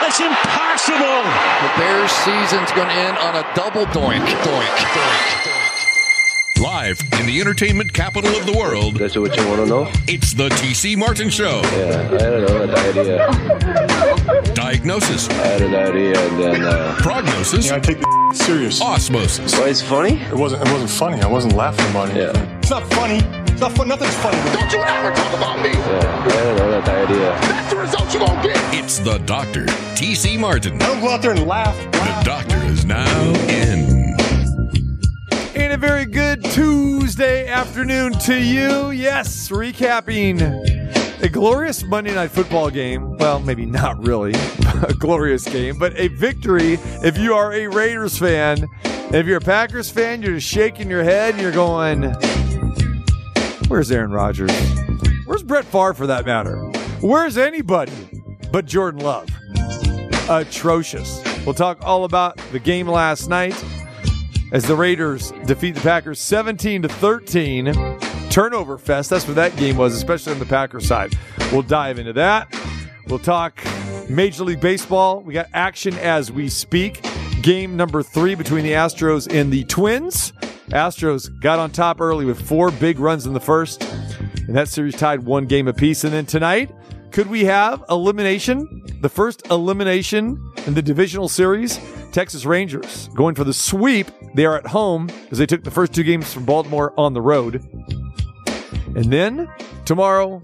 That's impossible. The Bears' season's going to end on a double doink, doink, doink. Live in the entertainment capital of the world, That's what you want to know? it's the TC Martin Show. Yeah, I don't know, an idea. Diagnosis, I had an idea, and then, uh, prognosis, I take the serious. osmosis. why it's funny? It wasn't. It wasn't funny. I wasn't laughing about it. Yeah. It's not funny. It's not fun. Nothing's funny. Don't you ever talk about me. Yeah, I don't know, that idea. That's the result you're gonna get. It's the Doctor, TC Martin. I don't go out there and laugh. The Doctor is now in. And a very good Tuesday afternoon to you. Yes, recapping a glorious Monday night football game. Well, maybe not really a glorious game, but a victory if you are a Raiders fan. If you're a Packers fan, you're just shaking your head and you're going, Where's Aaron Rodgers? Where's Brett Favre for that matter? Where's anybody but Jordan Love? Atrocious. We'll talk all about the game last night as the Raiders defeat the Packers 17 to 13. Turnover fest. That's what that game was, especially on the Packers side. We'll dive into that. We'll talk Major League Baseball. We got action as we speak. Game number three between the Astros and the Twins. Astros got on top early with four big runs in the first, and that series tied one game apiece. And then tonight, could we have elimination? The first elimination in the divisional series. Texas Rangers going for the sweep. They are at home as they took the first two games from Baltimore on the road. And then tomorrow,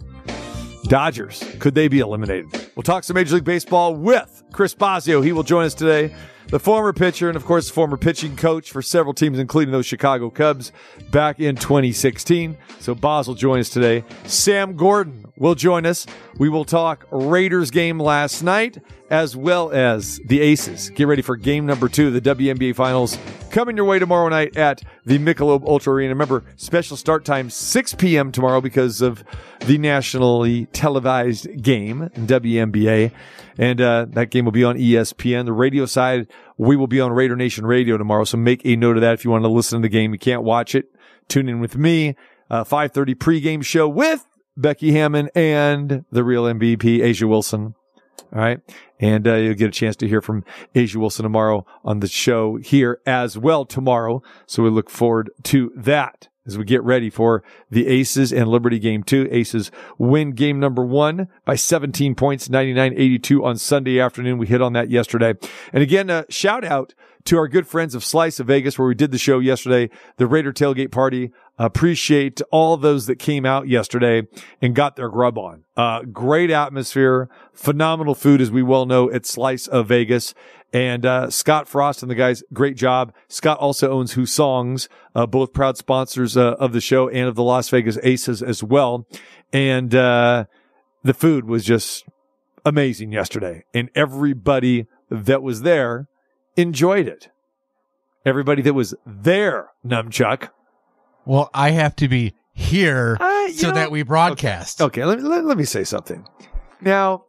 Dodgers. Could they be eliminated? We'll talk some Major League Baseball with Chris Bosio. He will join us today. The former pitcher and, of course, former pitching coach for several teams, including those Chicago Cubs back in 2016. So Boz will join us today. Sam Gordon will join us. We will talk Raiders game last night as well as the Aces. Get ready for game number two of the WNBA Finals coming your way tomorrow night at the Michelob Ultra Arena. Remember, special start time 6 p.m. tomorrow because of the nationally televised game WNBA. And uh, that game will be on ESPN. The radio side, we will be on Raider Nation Radio tomorrow. So make a note of that if you want to listen to the game. You can't watch it. Tune in with me. Uh, 5.30 pregame show with Becky Hammon and the real MVP, A'ja Wilson. All right. And uh, you'll get a chance to hear from A'ja Wilson tomorrow on the show here as well tomorrow. So we look forward to that as we get ready for the Aces and Liberty game two. Aces win game number one by 17 points, 99-82 on Sunday afternoon. We hit on that yesterday. And again, a shout out to our good friends of Slice of Vegas, where we did the show yesterday, the Raider tailgate party. Appreciate all those that came out yesterday and got their grub on. Uh, great atmosphere, phenomenal food, as we well know at Slice of Vegas. And uh, Scott Frost and the guys, great job. Scott also owns Hussong's, uh, both proud sponsors uh, of the show and of the Las Vegas Aces as well. And uh, the food was just amazing yesterday, and everybody that was there enjoyed it. Everybody that was there, Numchuck. Well, I have to be here Uh, so know- that we broadcast. Okay, let, let, let me say something. Now,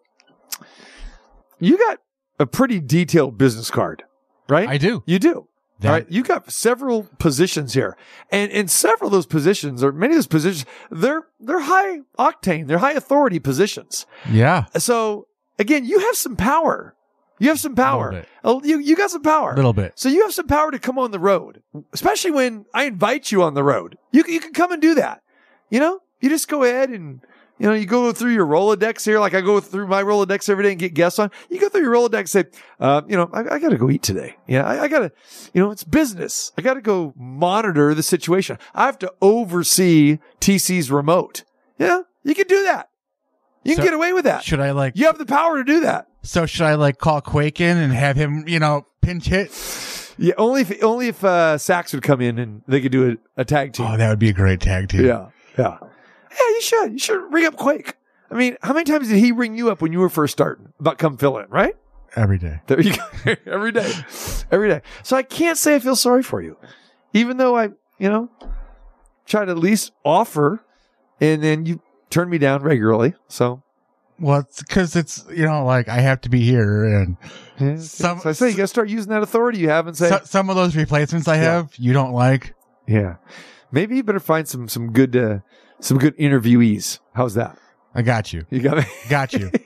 you got a pretty detailed business card, right? I do. You do. That- All right. You got several positions here. And in several of those positions, or many of those positions, they're they're high octane, they're high authority positions. Yeah. So again, you have some power. You have some power. you you got some power. A little bit. So you have some power to come on the road, especially when I invite you on the road. You you can come and do that. You know, you just go ahead and you know you go through your Rolodex here, like I go through my Rolodex every day and get guests on. You go through your Rolodex, and say, uh, you know, I, I got to go eat today. Yeah, I, I got to, you know, it's business. I got to go monitor the situation. I have to oversee TC's remote. Yeah, you can do that. You can get away with that. Should I like? You have the power to do that. So should I like call Quake in and have him, you know, pinch hit? Yeah, only if only if uh, Sax would come in and they could do a, a tag team. Oh, that would be a great tag team. Yeah, yeah, yeah. You should. You should ring up Quake. I mean, how many times did he ring you up when you were first starting about come fill in? Right Every day. there, you go. every day, every day. So I can't say I feel sorry for you, even though I, you know, try to at least offer, and then you turn me down regularly. So Well, it's because it's you know like I have to be here, and yeah, Some- so I say you got to start using that authority you have and say, so, some of those replacements I Yeah. have you don't like. Yeah. Maybe you better find some some good uh, some good interviewees. How's that? I got you. You got me. Got you.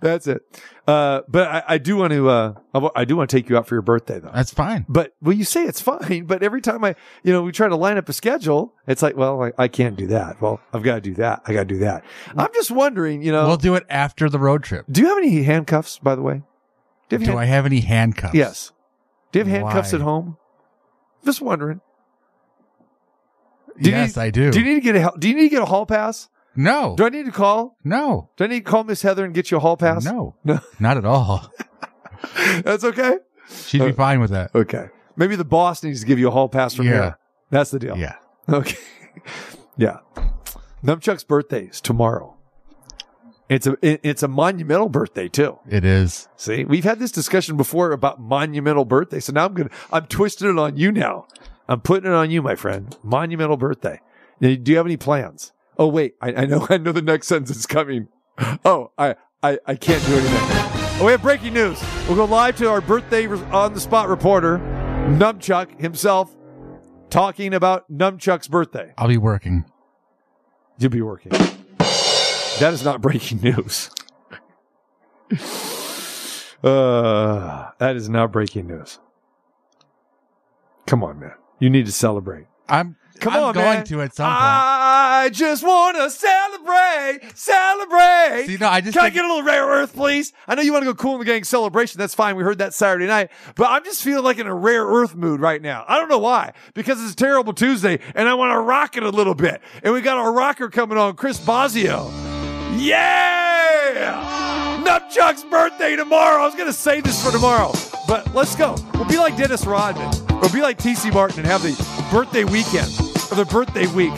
That's it. Uh, but I, I do want to. Uh, I do want to take you out for your birthday, though. That's fine. But well, you say it's fine. But every time I, you know, we try to line up a schedule, it's like, well, I, I can't do that. Well, I've got to do that. I got to do that. I'm just wondering, you know, We'll do it after the road trip. do you have any handcuffs, by the way? Do have Do hand- I have any handcuffs? Yes. Do you have handcuffs Why? at home? Just wondering. Do yes, need- I do. Do you need to get a Do you need to get a hall pass? no. Do I need to call? no. Do I need to call Miss Heather and get you a hall pass? No. No. Not at all. That's okay. She'd Uh, be fine with that. Okay. Maybe the boss needs to give you a hall pass from Yeah. here. That's the deal. Yeah. Okay. yeah. Numchuck's birthday is tomorrow. It's a it- it's a monumental birthday too. It is. See, we've had this discussion before about monumental birthday. So now I'm gonna I'm twisting it on you now. I'm putting it on you, my friend. Monumental birthday. Do you have any plans? Oh wait, I, I know I know the next sentence is coming. Oh, I I, I can't do anything. Oh, we have breaking news. We'll go live to our birthday on the spot reporter, Numchuck himself, talking about Numchuck's birthday. I'll be working. You'll be working. That is not breaking news. Uh, that is not breaking news. Come on, man. You need to celebrate. I'm Come I'm on, going man. to at some point. I just want to celebrate, celebrate. See, no, I just Can I think- get a little rare earth, please? I know you want to go cool in the gang celebration. That's fine. We heard that Saturday night, but I'm just feeling like in a rare earth mood right now. I don't know why, because it's a terrible Tuesday, and I want to rock it a little bit. And we got our rocker coming on, Chris Bosio. Yeah! Numchuck's birthday tomorrow. I was going to say this for tomorrow, but let's go. We'll be like Dennis Rodman. We'll be like TC Martin and have the birthday weekend or the birthday week.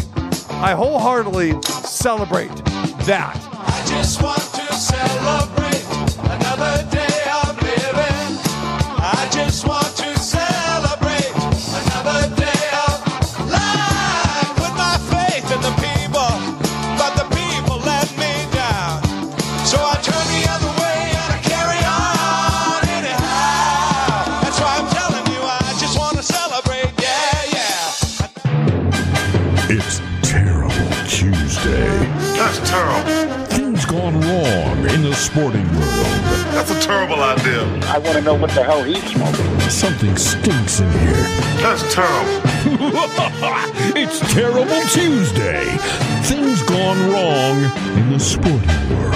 I wholeheartedly celebrate that. I just want to celebrate in the sporting world. That's a terrible idea. I want to know what the hell he's smoking. Something stinks in here. That's terrible. it's Terrible Tuesday. Things gone wrong in the sporting world.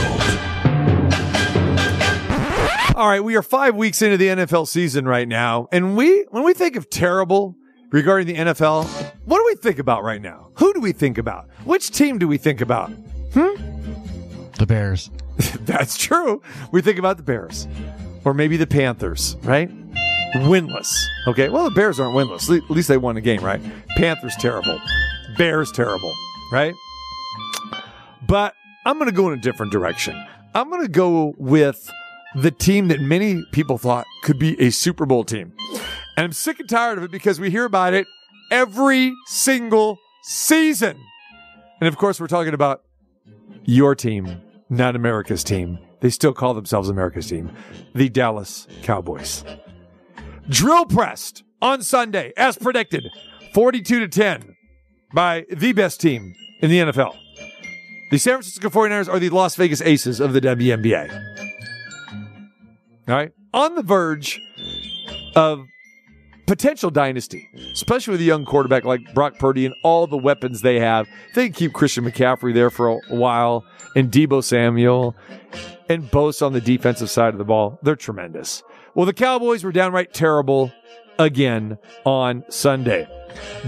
All right, we are five weeks into the NFL season right now, and we when we think of terrible regarding the NFL, what do we think about right now? Who do we think about? Which team do we think about? Hmm? The Bears. That's true. We think about the Bears, or maybe the Panthers, right? Winless. Okay. Well, the Bears aren't winless. At least they won a game, right? Panthers terrible. Bears terrible, right? But I'm going to go in a different direction. I'm going to go with the team that many people thought could be a Super Bowl team. And I'm sick and tired of it because we hear about it every single season. And of course, we're talking about your team, not America's team. They still call themselves America's team, the Dallas Cowboys. Drill pressed on Sunday, as predicted, 42 to 10 by the best team in the NFL. The San Francisco 49ers are the Las Vegas Aces of the WNBA. All right. On the verge of potential dynasty, especially with a young quarterback like Brock Purdy and all the weapons they have. They can keep Christian McCaffrey there for a while and Deebo Samuel and Bosa on the defensive side of the ball. They're tremendous. Well, the Cowboys were downright terrible again on Sunday.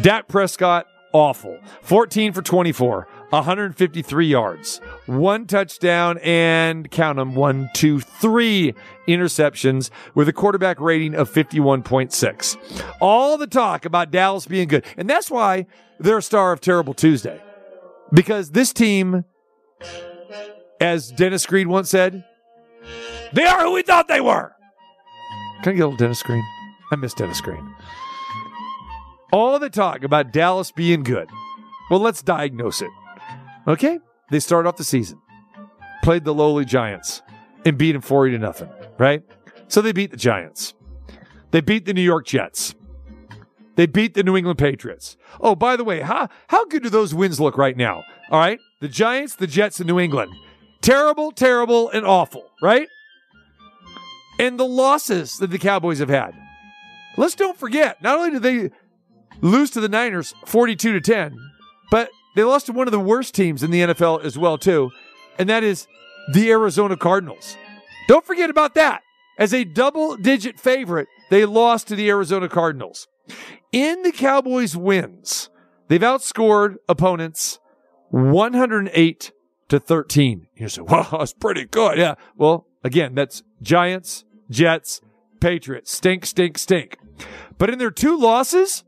Dak Prescott, awful. 14 for 24, 153 yards, one touchdown, and count them one, two, three interceptions with a quarterback rating of 51.6. All the talk about Dallas being good. And that's why they're a star of Terrible Tuesday. Because this team, as Dennis Green once said, they are who we thought they were. Can I get a little Dennis Green? I miss Dennis Green. All the talk about Dallas being good. Well, let's diagnose it. Okay? They started off the season, played the lowly Giants, and beat them 40 to nothing, right? So they beat the Giants. They beat the New York Jets. They beat the New England Patriots. Oh, by the way, how, how good do those wins look right now? All right. The Giants, the Jets, and New England. Terrible, terrible, and awful, right? And the losses that the Cowboys have had. Let's don't forget, not only did they lose to the Niners 42 to 10, but they lost to one of the worst teams in the NFL as well, too, and that is the Arizona Cardinals. Don't forget about that. As a double digit favorite, they lost to the Arizona Cardinals. In the Cowboys' wins, they've outscored opponents 108 to 13. You say, wow, that's pretty good. Yeah. Well, again, that's Giants, Jets, Patriots. Stink, stink, stink. But in their two losses,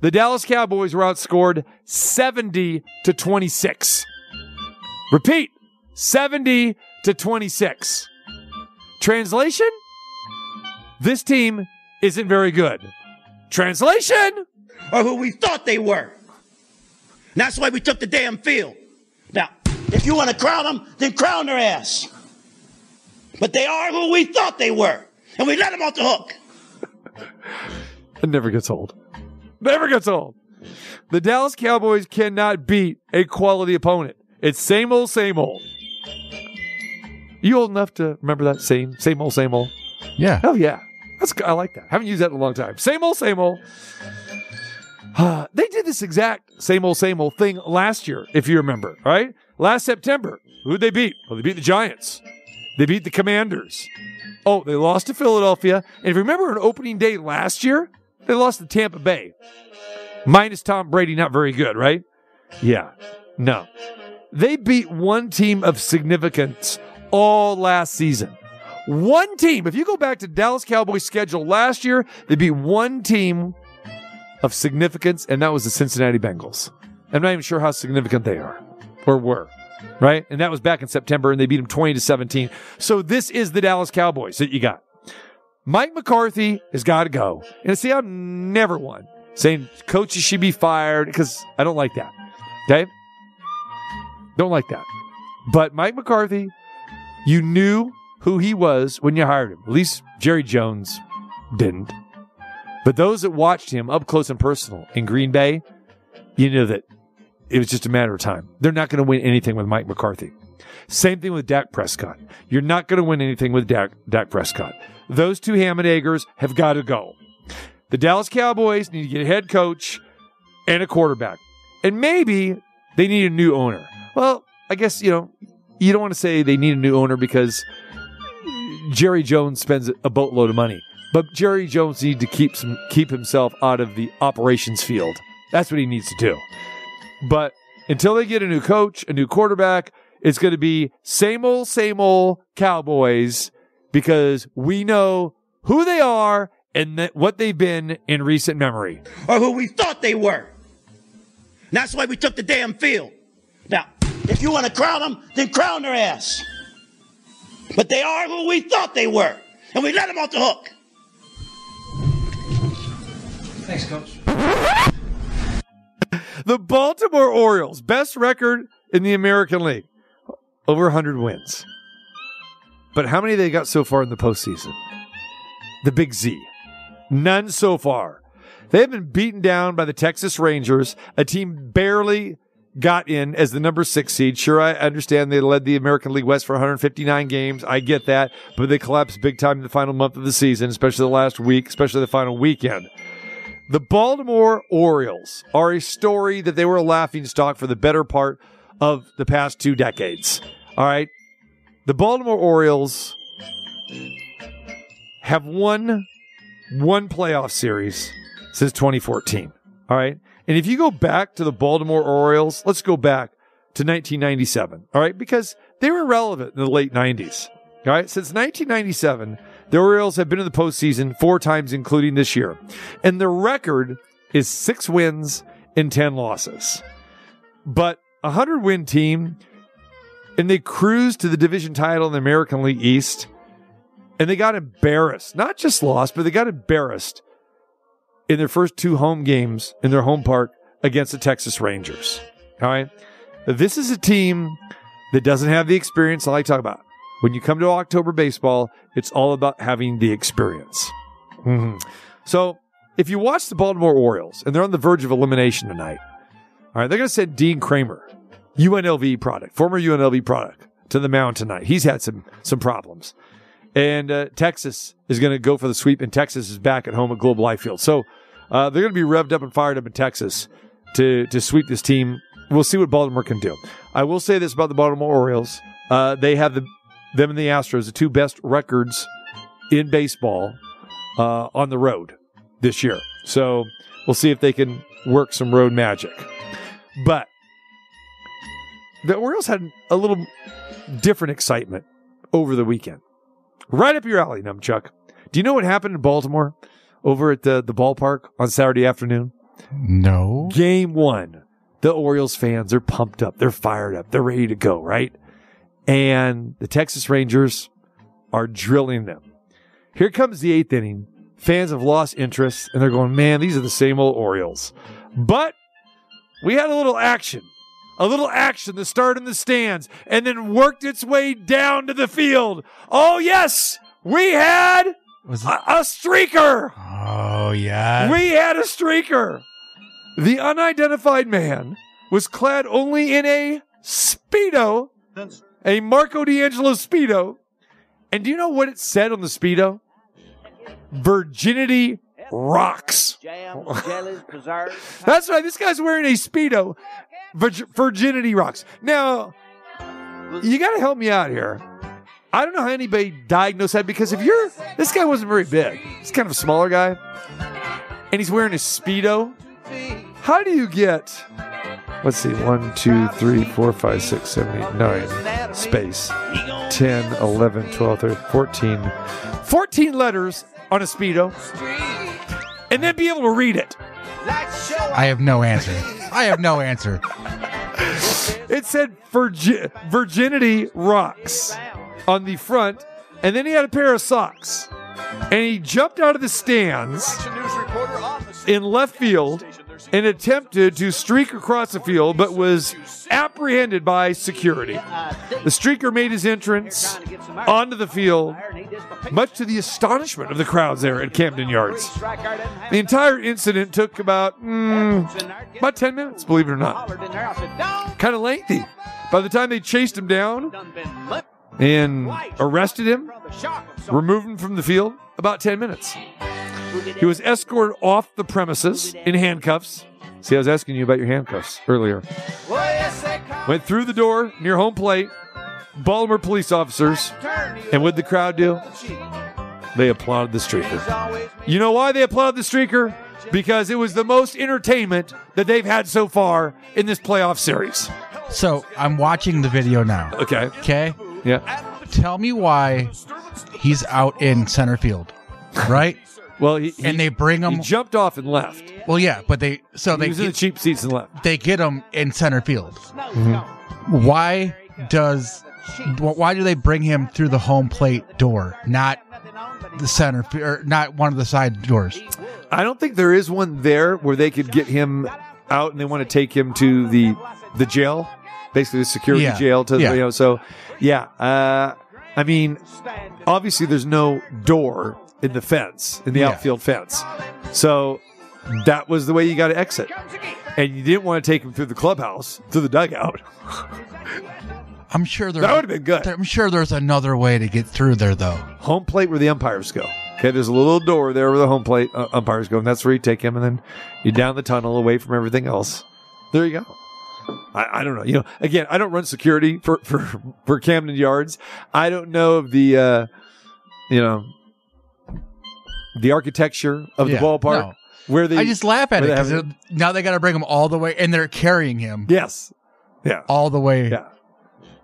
the Dallas Cowboys were outscored 70 to 26. Repeat 70 to 26. Translation? This team isn't very good. Translation? Or who we thought they were. And that's why we took the damn field. Now, if you want to crown them, then crown their ass. But they are who we thought they were. And we let them off the hook. It never gets old. Never gets old. The Dallas Cowboys cannot beat a quality opponent. It's same old, same old. You old enough to remember that same, same old, same old? Yeah. Oh yeah, that's I like that. Haven't used that in a long time. Same old, same old. Uh, they did this exact same old, same old thing last year, if you remember. All right, last September, who'd they beat? Well, they beat the Giants. They beat the Commanders. Oh, they lost to Philadelphia. And if you remember on opening day last year, they lost to Tampa Bay. Minus Tom Brady, not very good, right? Yeah. No. They beat one team of significance all last season. One team. If you go back to Dallas Cowboys schedule last year, they beat one team of significance, and that was the Cincinnati Bengals. I'm not even sure how significant they are or were. Right? And that was back in September, and they beat them 20 to 17. So this is the Dallas Cowboys that you got. Mike McCarthy has got to go. And see, I'm never one saying coaches should be fired because I don't like that. Okay? Don't like that. But Mike McCarthy, you knew who he was when you hired him. At least Jerry Jones didn't. But those that watched him up close and personal in Green Bay, you knew that it was just a matter of time. They're not going to win anything with Mike McCarthy. Same thing with Dak Prescott. You're not going to win anything with Dak, Dak Prescott. Those two ham and eggers have got to go. The Dallas Cowboys need to get a head coach and a quarterback. And maybe they need a new owner. Well, I guess, you know, you don't want to say they need a new owner because Jerry Jones spends a boatload of money. But Jerry Jones needs to keep some, keep himself out of the operations field. That's what he needs to do. But until they get a new coach, a new quarterback, it's going to be same old, same old Cowboys because we know who they are and that what they've been in recent memory. Or who we thought they were. And that's why we took the damn field. Now, if you want to crown them, then crown their ass. But they are who we thought they were. And we let them off the hook. Thanks, coach. The Baltimore Orioles, best record in the American League, over 100 wins. But how many they got so far in the postseason? The Big Z. None so far. They have been beaten down by the Texas Rangers, a team barely got in as the number six seed. Sure, I understand they led the American League West for 159 games. I get that, but they collapsed big time in the final month of the season, especially the last week, especially the final weekend. The Baltimore Orioles are a story that they were a laughing stock for the better part of the past two decades. All right. The Baltimore Orioles have won one playoff series since 2014. All right. And if you go back to the Baltimore Orioles, let's go back to 1997. All right. Because they were relevant in the late 90s. All right. Since 1997, the Orioles have been in the postseason four times, including this year. And their record is six wins and 10 losses. But a 100 win team, and they cruised to the division title in the American League East, and they got embarrassed. Not just lost, but they got embarrassed in their first two home games in their home park against the Texas Rangers. All right. This is a team that doesn't have the experience I like to talk about. When you come to October baseball, it's all about having the experience. Mhm. So if you watch the Baltimore Orioles and they're on the verge of elimination tonight, all right, they're going to send Dean Kremer, UNLV product, former UNLV product, to the mound tonight. He's had some some problems, and uh, Texas is going to go for the sweep, and Texas is back at home at Globe Life Field. So uh, they're going to be revved up and fired up in Texas to to sweep this team. We'll see what Baltimore can do. I will say this about the Baltimore Orioles: uh, they have the them and the Astros, the two best records in baseball uh, on the road this year. So we'll see if they can work some road magic. But the Orioles had a little different excitement over the weekend. Right up your alley, Numchuck. Do you know what happened in Baltimore over at the, the ballpark on Saturday afternoon? No. Game one. The Orioles fans are pumped up. They're fired up. They're ready to go, right? And the Texas Rangers are drilling them. Here comes the eighth inning. Fans have lost interest and they're going, man, these are the same old Orioles. But we had a little action. A little action that started in the stands and then worked its way down to the field. Oh, yes, we had Was a, a streaker. Oh yeah. We had a streaker. The unidentified man was clad only in a Speedo, a Marco D'Angelo Speedo. And do you know what it said on the Speedo? Virginity rocks. That's right. This guy's wearing a Speedo. Virg- virginity rocks. Now, you got to help me out here. I don't know how anybody diagnosed that because if you're, this guy wasn't very big. He's kind of a smaller guy. And he's wearing a Speedo. How do you get, let's see, one, two, three, four, five, six, seven, eight, nine, space, 10, 11, 12, 13, 14, 14 letters on a Speedo, and then be able to read it? I have no answer. I have no answer. It said virgi- virginity rocks on the front, and then he had a pair of socks. And he jumped out of the stands in left field and attempted to streak across the field, but was apprehended by security. The streaker made his entrance onto the field, much to the astonishment of the crowds there at Camden Yards. The entire incident took about mm, about ten minutes, believe it or not. Kind of lengthy. By the time they chased him down and arrested him, removed him from the field, about ten minutes. He was escorted off the premises in handcuffs. See, I was asking you about your handcuffs earlier. Went through the door near home plate. Baltimore police officers. And what did the crowd do? They applauded the streaker. You know why they applauded the streaker? Because it was the most entertainment that they've had so far in this playoff series. So I'm watching the video now. Okay. Okay. Yeah. Tell me why he's out in center field, right? Well, he, and they bring him. He jumped off and left. Well, yeah, but they so He they was in the get, cheap seats and left. they get him in center field. Why does why do they bring him through the home plate door, not the center or not one of the side doors? I don't think there is one there where they could get him out and they want to take him to the the jail, basically the security Yeah. jail. To Yeah. you know, so yeah. Uh, I mean, obviously there's no door in the fence in the Yeah. outfield fence, so that was the way you got to exit. And you didn't want to take him through the clubhouse, through the dugout. I'm sure there That would have been good. I'm sure there's another way to get through there though. Home plate where the umpires go. Okay, there's a little door there where the home plate uh, umpires go, and that's where you take him, and then you down the tunnel away from everything else. There you go. I, I don't know. You know, again, I don't run security for for for Camden Yards. I don't know of the uh, you know the architecture of Yeah, the ballpark no. where they. I just laugh at it because now they got to bring him all the way, and they're carrying him yes, yeah, all the way. yeah.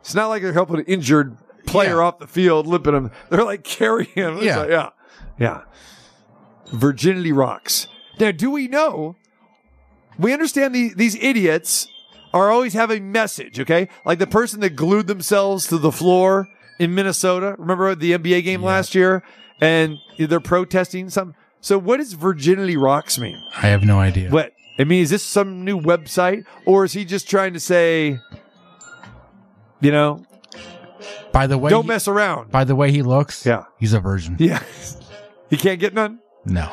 It's not like they're helping an injured player Yeah. off the field, limping him. They're like carrying him. It's Yeah. like, yeah, yeah. Virginity rocks. Now, do we know? We understand the, these idiots are always having message, okay? Like the person that glued themselves to the floor in Minnesota. Remember the NBA game last year? And they're protesting something. So, what does virginity rocks mean? I have no idea. What? I mean, is this some new website? Or is he just trying to say, you know, By the way, don't he- mess around? by the way he looks, Yeah. he's a virgin. Yeah. he can't get none? No.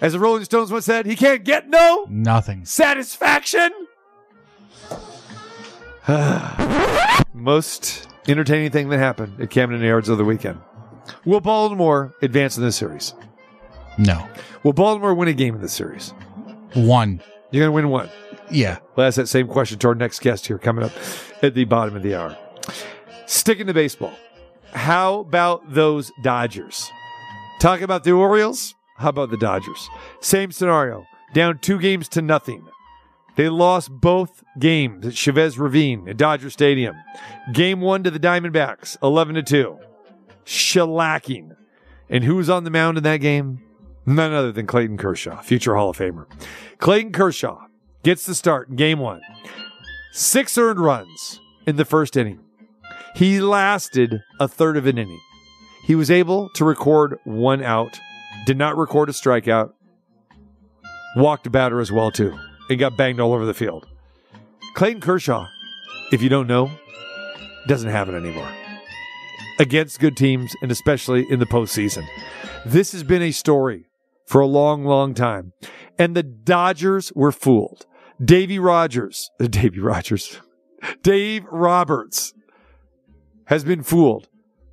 As the Rolling Stones once said, he can't get no Nothing. satisfaction. Most entertaining thing that happened at Camden Yards over the weekend. Will Baltimore advance in this series? No. Will Baltimore win a game in this series? One. You're going to win one. Yeah. We'll ask that same question to our next guest here coming up at the bottom of the hour. Sticking to baseball. How about those Dodgers? Talk about the Orioles. How about the Dodgers? Same scenario. Down two games to nothing. They lost both games at Chavez Ravine at Dodger Stadium. Game one to the Diamondbacks, 11 to 2. Shellacking. And who was on the mound in that game? None other than Clayton Kershaw, future Hall of Famer. Clayton Kershaw gets the start in game one. Six earned runs in the first inning. He lasted a third of an inning. He was able to record one out, did not record a strikeout, walked a batter as well too, and got banged all over the field. Clayton Kershaw, if you don't know, doesn't have it anymore against good teams and especially in the postseason. This has been a story for a long, long time. And the Dodgers were fooled. Davy Rogers, uh, Davy Rogers, Dave Roberts has been fooled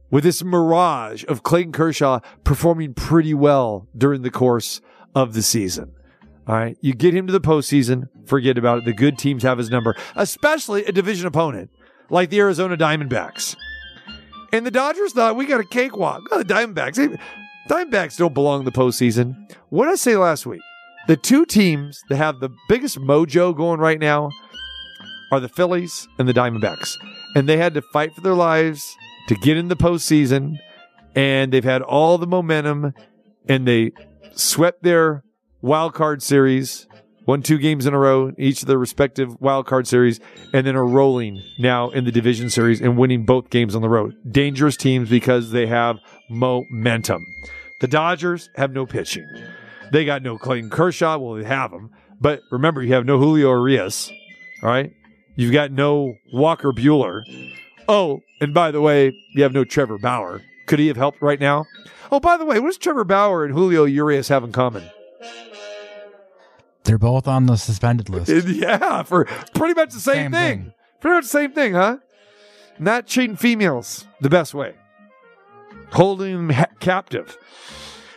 with this mirage of Clayton Kershaw performing pretty well during the course of the season. All right. You get him to the postseason, forget about it. The good teams have his number, especially a division opponent like the Arizona Diamondbacks. And the Dodgers thought we got a cakewalk. Oh, the Diamondbacks. Diamondbacks don't belong in the postseason. What did I say last week? The two teams that have the biggest mojo going right now are the Phillies and the Diamondbacks. And they had to fight for their lives to get in the postseason. And they've had all the momentum and they swept their wild card series, won two games in a row, each of their respective wild card series, and then are rolling now in the division series and winning both games on the road. Dangerous teams because they have momentum. The Dodgers have no pitching. They got no Clayton Kershaw. Well, they have him. But remember, you have no Julio Urias. All right. You've got no Walker Buehler. Oh, and by the way, you have no Trevor Bauer. Could he have helped right now? Oh, by the way, what does Trevor Bauer and Julio Urias have in common? They're both on the suspended list. Yeah, for pretty much the same, Same thing. thing. Pretty much the same thing, huh? Not treating females the best way, holding them ha- captive.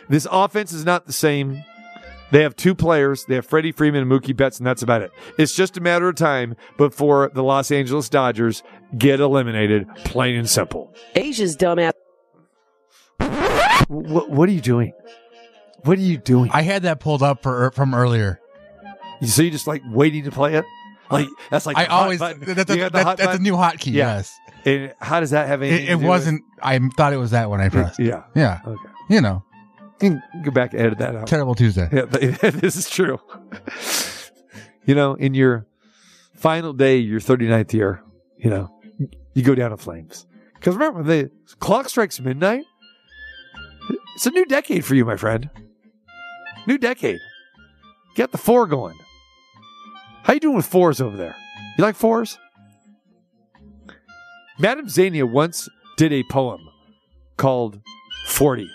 This offense is not the same. They have two players. They have Freddie Freeman and Mookie Betts, and that's about it. It's just a matter of time before the Los Angeles Dodgers get eliminated, plain and simple. Asia's dumbass. What, what are you doing? What are you doing? I had that pulled up for er, from earlier. You so you just like waiting to play it? Like that's like I always button. that's, You a, got the hot that's a new hotkey. Yeah. Yes, And how does that have anything? it, it wasn't. I thought it was that when I pressed. Yeah. yeah. Okay. You know, You go back and edit that out. terrible Tuesday. Yeah, this is true. you know, in your final day, your 39th year, you know, you go down in flames. Because remember, when the clock strikes midnight. It's a new decade for you, my friend. New decade. Get the four going. How you doing with fours over there? You like fours? Madame Zania once did a poem called 40.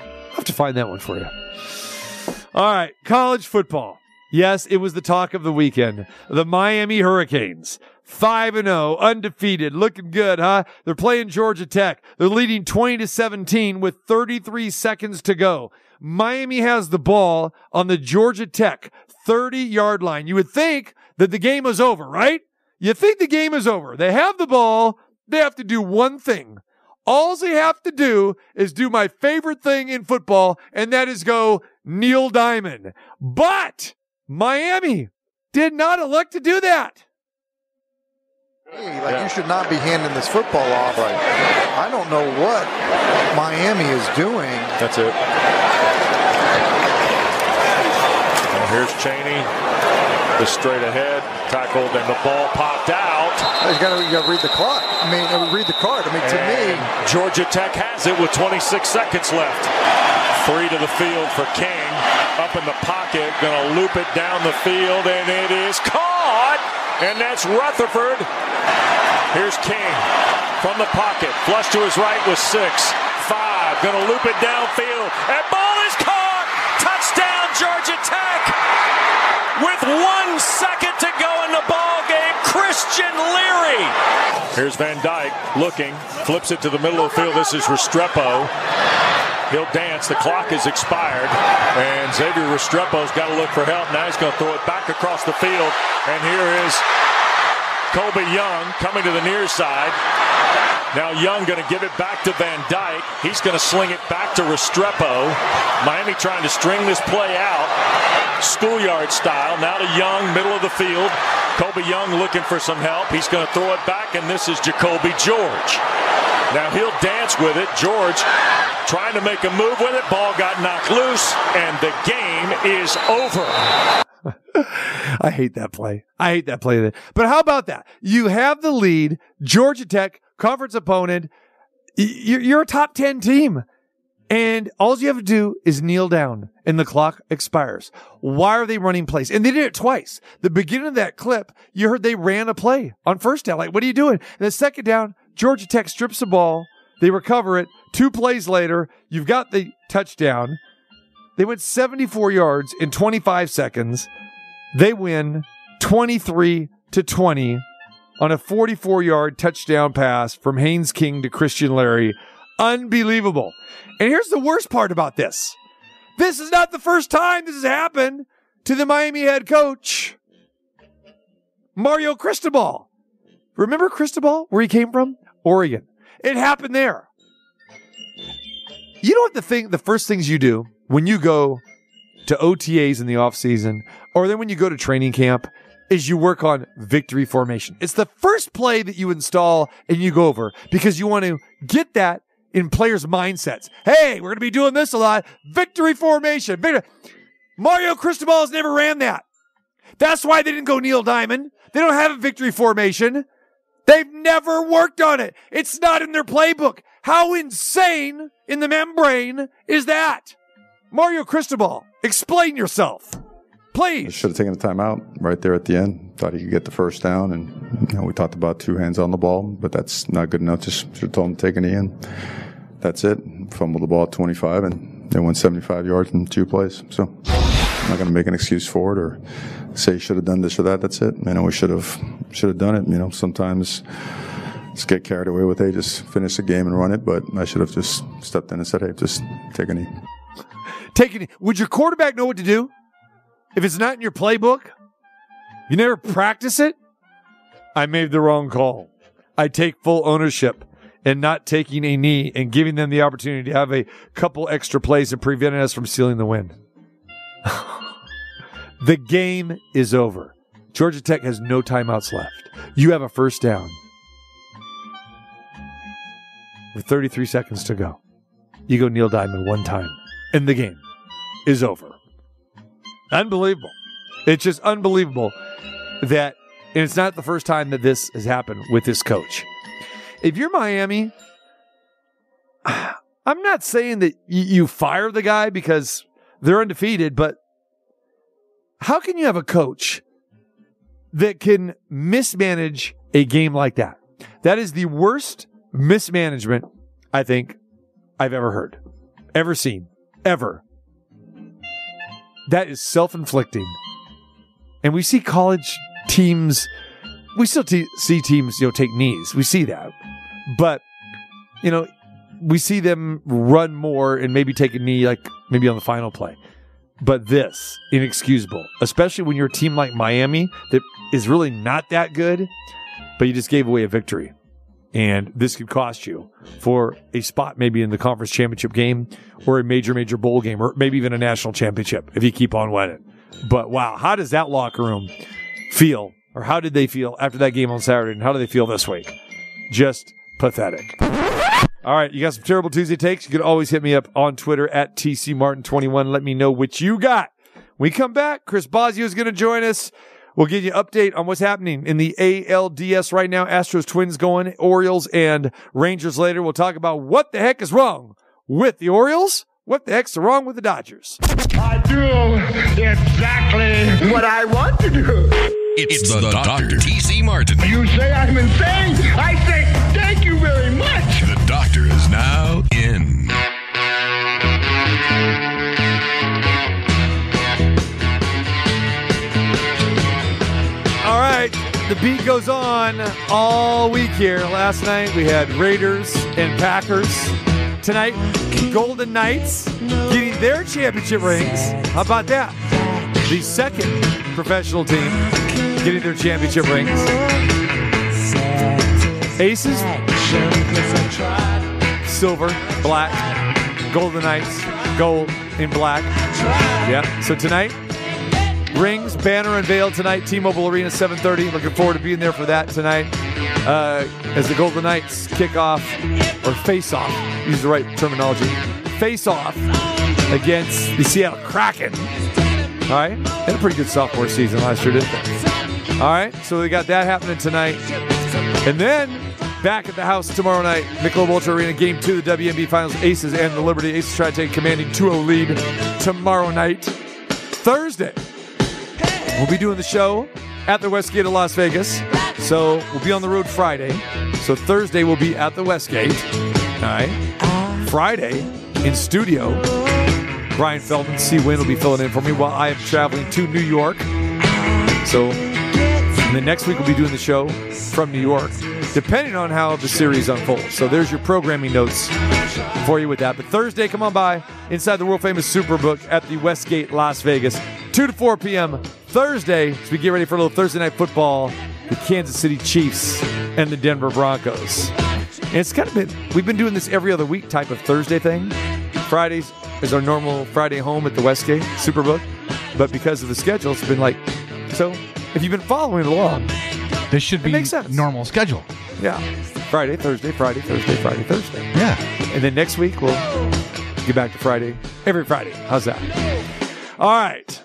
I'll have to find that one for you. All right, college football. Yes, it was the talk of the weekend. The Miami Hurricanes. 5 and 0, undefeated, looking good, huh? They're playing Georgia Tech. They're leading 20 to 17 with 33 seconds to go. Miami has the ball on the Georgia Tech 30 yard line. You would think that the game is over, right? You think the game is over. They have the ball. They have to do one thing. All they have to do is do my favorite thing in football, and that is go Neil Diamond. But Miami did not elect to do that. Like you should not be handing this football off. Right. I don't know what Miami is doing. That's it. And here's Chaney, the straight ahead tackled, and the ball popped out. You got to to read the clock. I mean, uh, read the card. I mean, to me, Georgia Tech has it with 26 seconds left. Three to the field for King. Up in the pocket, gonna loop it down the field, and it is caught. And that's Rutherford. Here's King from the pocket, flush to his right with six, five, gonna loop it downfield. That ball is caught. Touchdown Georgia Tech. with one second to go in the ball game. Christian Leary. Here's Van Dyke looking, flips it to the middle of the field. This is Restrepo. He'll dance. The clock is expired. And Xavier Restrepo's got to look for help. Now he's going to throw it back across the field. And here is Colby Young coming to the near side. Now Young going to give it back to Van Dyke. He's going to sling it back to Restrepo. Miami trying to string this play out, schoolyard style. Now to Young, middle of the field. Colby Young looking for some help. He's going to throw it back, and this is Jacoby George. Now he'll dance with it. George trying to make a move with it. Ball got knocked loose, and the game is over. I hate that play. I hate that play. But how about that? You have the lead, Georgia Tech, conference opponent. You're, a top 10 team. And all you have to do is kneel down and the clock expires. Why are they running plays? And they did it twice. The beginning of that clip, you heard they ran a play on first down. Like, what are you doing? And the second down, Georgia Tech strips the ball. They recover it. Two plays later, you've got the touchdown. They went 74 yards in 25 seconds. They win 23 to 20 on a 44 yard touchdown pass from Haynes King to Christian Leary. Unbelievable. And here's the worst part about this this is not the first time this has happened to the Miami head coach, Mario Cristobal. Remember Cristobal, where he came from? Oregon. It happened there. You know what the thing, the first things you do when you go to OTAs in the off season, or then when you go to training camp, is you work on victory formation. It's the first play that you install and you go over because you want to get that in players' mindsets. Hey, we're going to be doing this a lot. Victory formation. Victory. Mario Cristobal has never ran that. That's why they didn't go Neil Diamond. They don't have a victory formation. They've never worked on it. It's not in their playbook. How insane in the membrane is that? Mario Cristobal, explain yourself. Please. Should have taken the timeout right there at the end. Thought he could get the first down, and you know, we talked about two hands on the ball, but that's not good enough. Just should have told him to take it in. That's it. Fumbled the ball at 25, and they went 75 yards in two plays. So I'm not going to make an excuse for it or say should have done this or that. That's it. You know, we should have should have done it. You know, sometimes just get carried away with, hey, just finish the game and run it. But I should have just stepped in and said, hey, just take a knee. Taking a knee. would your quarterback know what to do? If it's not in your playbook, you never practice it. I made the wrong call. I take full ownership and not taking a knee and giving them the opportunity to have a couple extra plays and preventing us from stealing the win. the game is over. Georgia Tech has no timeouts left. You have a first down with 33 seconds to go. You go Neil Diamond one time, and the game is over. Unbelievable. It's just unbelievable that, and it's not the first time that this has happened with this coach. If you're Miami, I'm not saying that you fire the guy because they're undefeated, but how can you have a coach that can mismanage a game like that? That is the worst mismanagement I think I've ever heard, ever seen, ever. That is self inflicting. And we see college teams, we still te- see teams, you know, take knees. We see that. But, you know, we see them run more and maybe take a knee, like maybe on the final play. But this, inexcusable, especially when you're a team like Miami that is really not that good, but you just gave away a victory. And this could cost you for a spot maybe in the conference championship game or a major, major bowl game or maybe even a national championship if you keep on winning. But wow, how does that locker room feel? Or how did they feel after that game on Saturday? And how do they feel this week? Just pathetic. All right, you got some terrible Tuesday takes? You can always hit me up on Twitter at TCMartin21. Let me know what you got. When we come back, Chris Bosio is going to join us. We'll give you an update on what's happening in the ALDS right now. Astros Twins going, Orioles and Rangers later. We'll talk about what the heck is wrong with the Orioles. What the heck's wrong with the Dodgers? I do exactly what I want to do. It's, the, Dr. T.C. Martin. You say I'm insane? I say Is now in. All right, the beat goes on all week here. Last night we had Raiders and Packers. Tonight, Golden Knights getting their championship rings. How about that? The second professional team getting their championship rings. Aces, silver, black. Golden Knights, gold in black. Yeah. So tonight, rings banner unveiled tonight. T-Mobile Arena, 7:30. Looking forward to being there for that tonight. Uh, as the Golden Knights kick off or face off, use the right terminology. Face off against the Seattle Kraken. All right, had a pretty good sophomore season last year, didn't they? All right, so we got that happening tonight, and then back at the house tomorrow night, Michelob Ultra Arena, Game Two, the WNB Finals. Aces and the Liberty Aces try to take a commanding 2-0 lead tomorrow night. Thursday, we'll be doing the show at the Westgate of Las Vegas. So we'll be on the road Friday. So Thursday we'll be at the Westgate. All right. Friday in studio. Brian Feldman, C. Wynn will be filling in for me while I am traveling to New York. So and then next week we'll be doing the show from New York, depending on how the series unfolds. So there's your programming notes for you with that. But Thursday, come on by inside the world famous Superbook at the Westgate, Las Vegas, 2 to 4 p.m. Thursday, as we get ready for a little Thursday night football, the Kansas City Chiefs and the Denver Broncos. And it's kind of been, we've been doing this every other week type of Thursday thing. Fridays is our normal Friday home at the Westgate Superbook. But because of the schedule, it's been like, so if you've been following along, This should be makes sense. normal schedule. yeah, Friday, Thursday, Friday, Thursday, Friday, Thursday. Yeah. And then next week we'll get back to Friday every Friday. How's that? All right.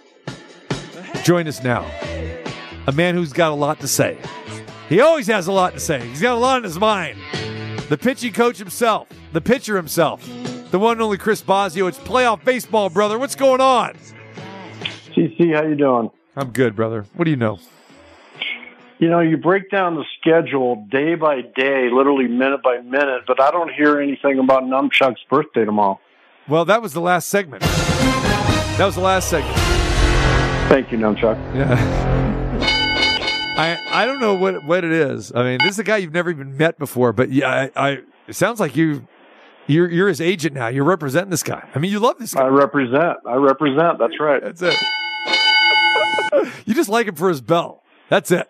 Join us now. A man who's got a lot to say. He always has a lot to say. He's got a lot in his mind. The pitching coach himself, the pitcher himself, the one and only Chris Bosio. It's playoff baseball, brother. What's going on? TC, how you doing? I'm good, brother. What do you know? You know, you break down the schedule day by day, literally minute by minute, but I don't hear anything about Numchuck's birthday tomorrow. Well, that was the last segment. That was the last segment. Thank you, Numchuck. Yeah. I I don't know what what it is. I mean, this is a guy you've never even met before, but yeah, I, I it sounds like you you're you're his agent now. You're representing this guy. I mean, you love this guy. I represent. I represent. That's right. That's it. you just like him for his belt. That's it.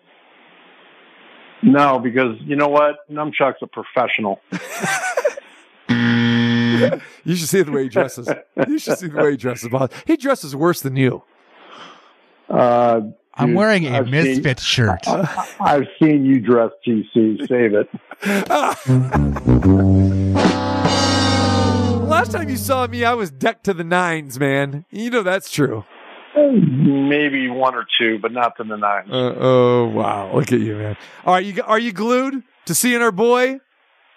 No, because you know what? Numchuck's a professional. You should see the way he dresses. You should see the way he dresses, boss. He dresses worse than you. Uh, I'm dude, wearing a I've seen- Misfit shirt. I've seen you dress, TC. Save it. Last time you saw me, I was decked to the nines, man. You know that's true. Maybe one or two, but not to the nine. Uh, oh wow! Look at you, man. All right, you are you glued to seeing our boy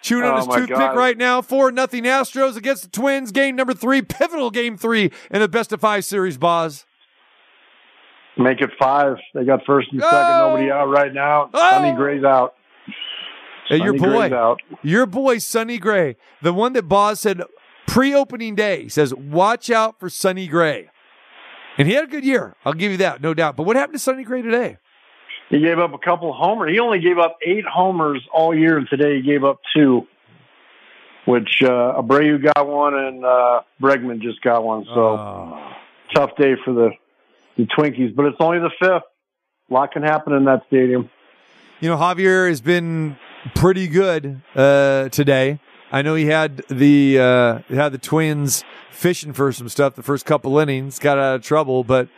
chewing on Oh, his toothpick God. right now? Four nothing Astros against the Twins. Game number three, pivotal game three in the best of five series. Boz. Make it five. They got first and second. Oh! Nobody out right now. Oh! Sonny Gray's out. Hey, your boy, out. your boy, Sonny Gray, the one that Boz said pre-opening day he says, "Watch out for Sonny Gray," and he had a good year. I'll give you that, no doubt. But what happened to Sonny Gray today? He gave up a couple homers. He only gave up eight homers all year, and today he gave up two, which uh, Abreu got one and uh, Bregman just got one. So Oh. tough day for the the Twinkies, but it's only the fifth. A lot can happen in that stadium. You know, Javier has been pretty good uh, today. I know he had the uh, had the Twins fishing for some stuff the first couple innings, got out of trouble, but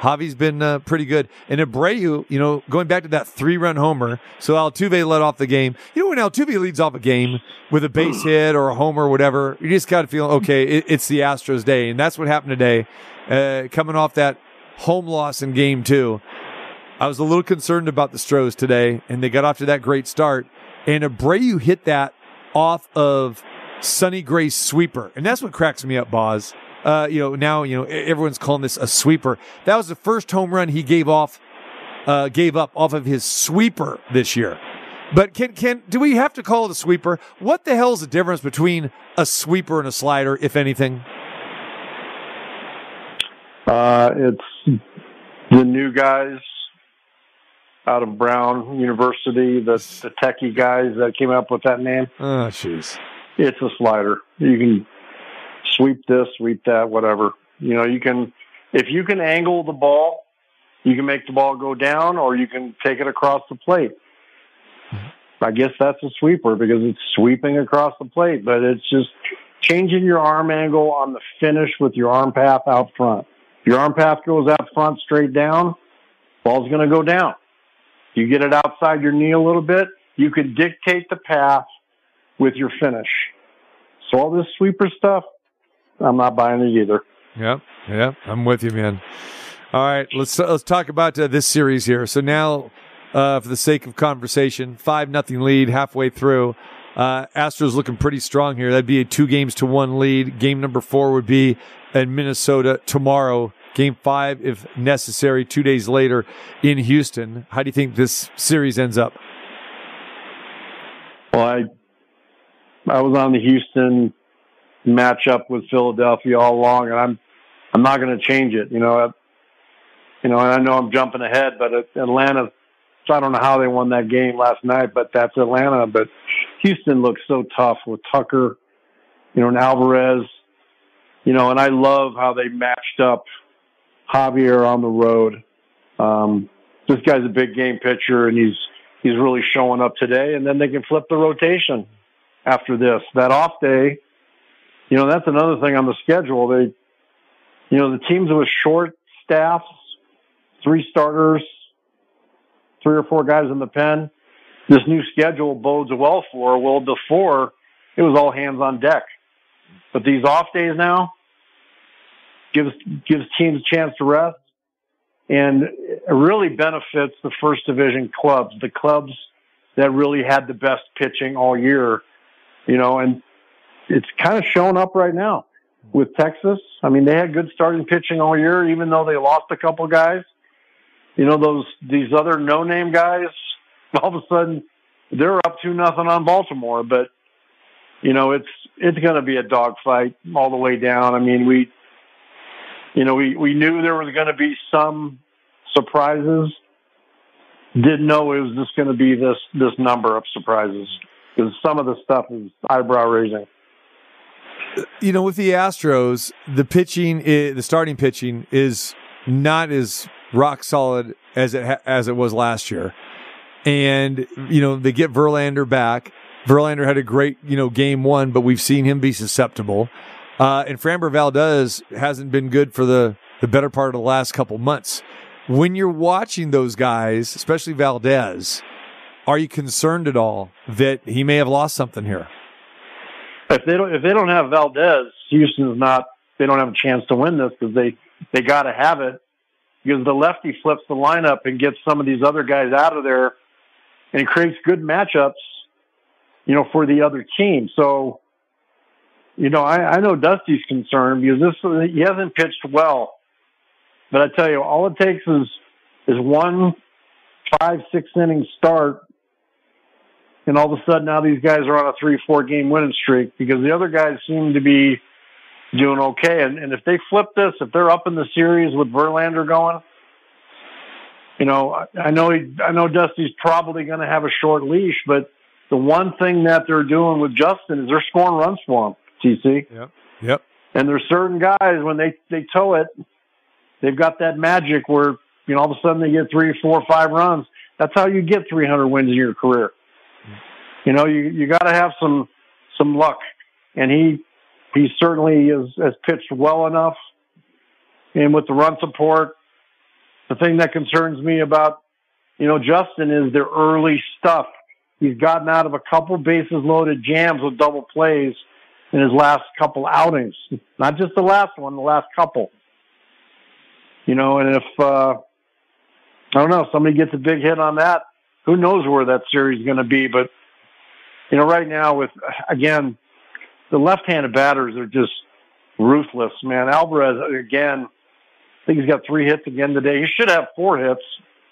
Javi's been uh, pretty good. And Abreu, you know, going back to that three run homer, so Altuve led off the game. You know, when Altuve leads off a game with a base hit or a homer or whatever, you just got to feel okay. It, it's the Astros' day, and that's what happened today. Uh, coming off that home loss in game two. I was a little concerned about the Stros today, and they got off to that great start. And Abreu hit that off of Sonny Gray's sweeper, and that's what cracks me up, Boz. Uh, you know, now you know everyone's calling this a sweeper. That was the first home run he gave off, uh, gave up off of his sweeper this year. But can can do we have to call it a sweeper? What the hell is the difference between a sweeper and a slider, if anything? Uh, it's the new guys out of Brown University, the the techie guys that came up with that name. Oh, jeez. It's a slider. You can sweep this, sweep that, whatever. You know, you can if you can angle the ball, you can make the ball go down, or you can take it across the plate. I guess that's a sweeper because it's sweeping across the plate, but it's just changing your arm angle on the finish with your arm path out front. Your arm path goes out front straight down, ball's going to go down. You get it outside your knee a little bit, you can dictate the path with your finish. So all this sweeper stuff, I'm not buying it either. Yep, yep, I'm with you, man. All right, let's let's talk about uh, this series here. So now, uh, for the sake of conversation, five nothing lead halfway through. Uh, Astros looking pretty strong here. That'd be a two games to one lead. Game number four would be in Minnesota tomorrow. Game five, if necessary, two days later in Houston. How do you think this series ends up? Well, I I was on the Houston matchup with Philadelphia all along, and I'm I'm not going to change it. You know, I, you know, and I know I'm jumping ahead, but Atlanta. I don't know how they won that game last night, but that's Atlanta. But Houston looks so tough with Tucker, you know, and Alvarez, you know, and I love how they matched up Javier on the road. Um, this guy's a big game pitcher, and he's he's really showing up today. And then they can flip the rotation after this. That off day, you know, that's another thing on the schedule. They, you know, the teams with short staffs, three starters, three or four guys in the pen. This new schedule bodes well for. Well, before it was all hands on deck, but these off days now gives gives teams a chance to rest, and it really benefits the first division clubs, the clubs that really had the best pitching all year, you know, and it's kind of showing up right now with Texas. I mean, they had good starting pitching all year, even though they lost a couple guys. You know, those these other no name guys, all of a sudden they're up to nothing on Baltimore, but you know, it's it's going to be a dogfight all the way down. I mean, we you know, we, we knew there was going to be some surprises. Didn't know it was just going to be this, this number of surprises because some of the stuff is eyebrow raising. You know, with the Astros, the pitching, i the starting pitching is not as rock solid as it ha- as it was last year. And you know, they get Verlander back. Verlander had a great, you know, game one, but we've seen him be susceptible. Uh, and Framber Valdez hasn't been good for the, the better part of the last couple months. When you're watching those guys, especially Valdez, are you concerned at all that he may have lost something here? If they don't, if they don't have Valdez, Houston's not. They don't have a chance to win this because they they got to have it because the lefty flips the lineup and gets some of these other guys out of there and creates good matchups, you know, for the other team. So you know, I, I know Dusty's concerned because this he hasn't pitched well. But I tell you, all it takes is is one five six inning start, and all of a sudden now these guys are on a three four game winning streak because the other guys seem to be doing okay. And, and if they flip this, if they're up in the series with Verlander going, you know, I, I know he, I know Dusty's probably going to have a short leash, but the one thing that they're doing with Justin is they're scoring runs for him. TC. Yep. Yep. And there's certain guys when they they tow it, they've got that magic where you know all of a sudden they get three, four, five runs. That's how you get 300 wins in your career. You know, you you got to have some some luck, and he he certainly is, has pitched well enough. And with the run support, the thing that concerns me about you know Justin is their early stuff. He's gotten out of a couple bases loaded jams with double plays in his last couple outings, not just the last one, the last couple. You know, and if uh, I don't know, somebody gets a big hit on that, who knows where that series is going to be? But you know, right now with again, the left-handed batters are just ruthless, man. Alvarez again, I think he's got three hits again today. He should have four hits.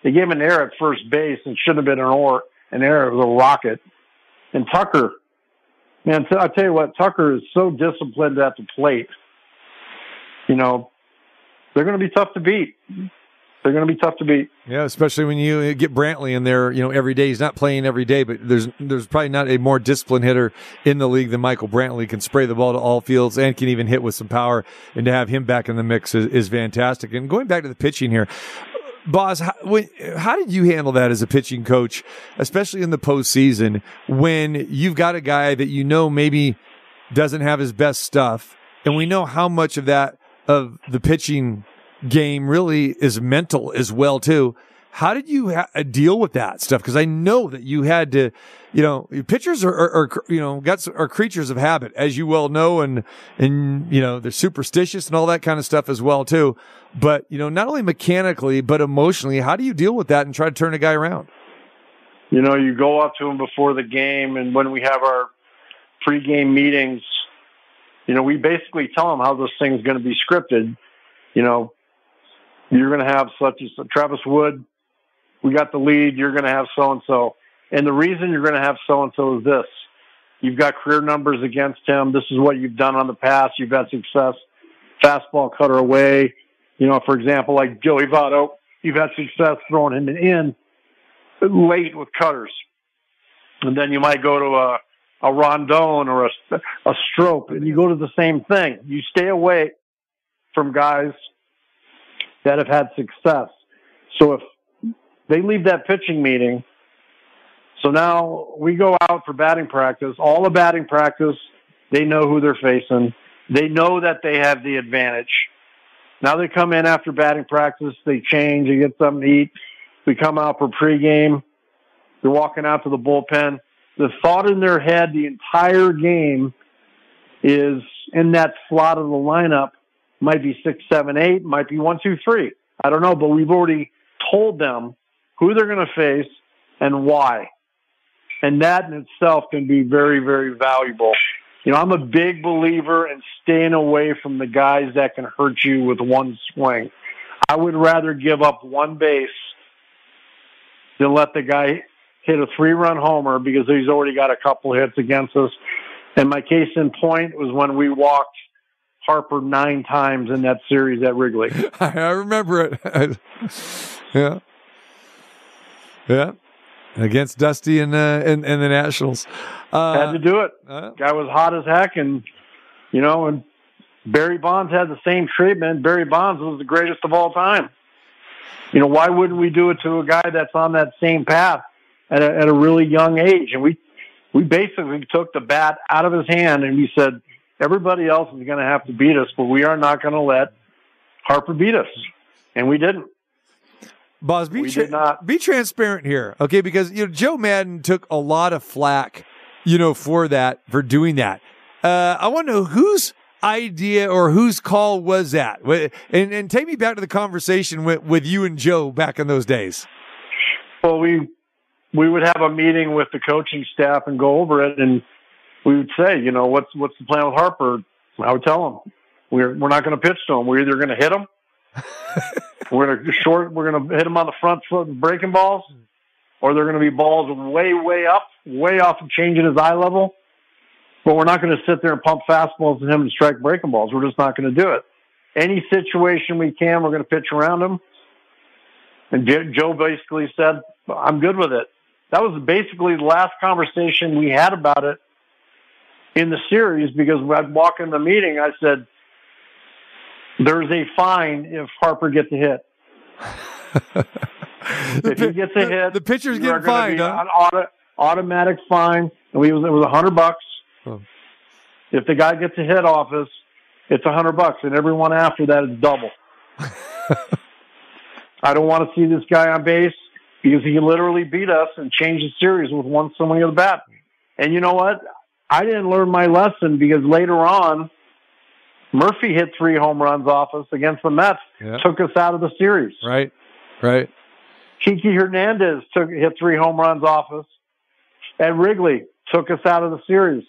They gave him an error at first base and shouldn't have been an or an error. It was a rocket. And Tucker, man, I tell you what, Tucker is so disciplined at the plate. You know, they're going to be tough to beat. they're going to be tough to beat. Yeah, especially when you get Brantley in there, you know, every day. He's not playing every day, but there's there's probably not a more disciplined hitter in the league than Michael Brantley. Can spray the ball to all fields and can even hit with some power. And to have him back in the mix is, is fantastic. And going back to the pitching here, Boss, how, how did you handle that as a pitching coach, especially in the postseason, when you've got a guy that you know maybe doesn't have his best stuff, and we know how much of that of the pitching game really is mental as well too. How did you ha- uh, deal with that stuff? Because I know that you had to, you know, pitchers are, are, are you know, got are creatures of habit, as you well know, and and you know they're superstitious and all that kind of stuff as well too. But you know, not only mechanically but emotionally, how do you deal with that and try to turn a guy around? You know, you go up to him before the game, and when we have our pregame meetings, you know, we basically tell him how this thing's going to be scripted. You know, you're going to have such as Travis Wood. We got the lead. You're going to have so and so. And the reason you're going to have so and so is this. You've got career numbers against him. This is what you've done on the past. You've had success. Fastball cutter away. You know, for example, like Joey Votto, you've had success throwing him in late with cutters. And then you might go to a, a Rondon or a, a Strop and you go to the same thing. You stay away from guys that have had success. So if they leave that pitching meeting, so now we go out for batting practice, all the batting practice, they know who they're facing. They know that they have the advantage. Now they come in after batting practice, they change, they get something to eat. We come out for pregame. They're walking out to the bullpen. The thought in their head the entire game is in that slot of the lineup might be six, seven, eight, might be one, two, three. I don't know, but we've already told them who they're going to face and why. And that in itself can be very, very valuable. You know, I'm a big believer in staying away from the guys that can hurt you with one swing. I would rather give up one base than let the guy hit a three run homer because he's already got a couple hits against us. And my case in point was when we walked Harper nine times in that series at Wrigley. I remember it. yeah. Yeah. Against Dusty and, uh, and, and the Nationals. Uh, had to do it. Guy was hot as heck, and you know, and Barry Bonds had the same treatment. Barry Bonds was the greatest of all time. You know, why wouldn't we do it to a guy that's on that same path at a, at a really young age? And we we basically took the bat out of his hand and we said, everybody else is going to have to beat us, but we are not going to let Harper beat us, and we didn't. Boss, be We tra- not. be transparent here, okay? Because you know Joe Maddon took a lot of flack, you know, for that for doing that. Uh, I want to know whose idea or whose call was that, and and take me back to the conversation with with you and Joe back in those days. Well, we we would have a meeting with the coaching staff and go over it, and we would say, you know, what's what's the plan with Harper? I would tell him we're we're not going to pitch to him. We're either going to hit him, we're going to short, we're going to hit him on the front foot and breaking balls, or they're going to be balls way way up, way off of changing his eye level. But we're not going to sit there and pump fastballs at him and strike breaking balls. We're just not going to do it. Any situation we can, we're going to pitch around him. And Joe basically said, I'm good with it. That was basically the last conversation we had about it in the series because I'd walk in the meeting, I said, there's a fine if Harper gets a hit. if he gets a hit, the pitcher's you are getting fined, huh? An auto, automatic fine. And we was, it was a hundred bucks. Oh. If the guy gets a hit off us, it's a hundred bucks, and everyone after that is double. I don't want to see this guy on base because he literally beat us and changed the series with one swing of the bat. And you know what? I didn't learn my lesson because later on, Murphy hit three home runs off us against the Mets, Yeah. took us out of the series. Right, right. Kiki Hernandez took hit three home runs off us at Wrigley, took us out of the series.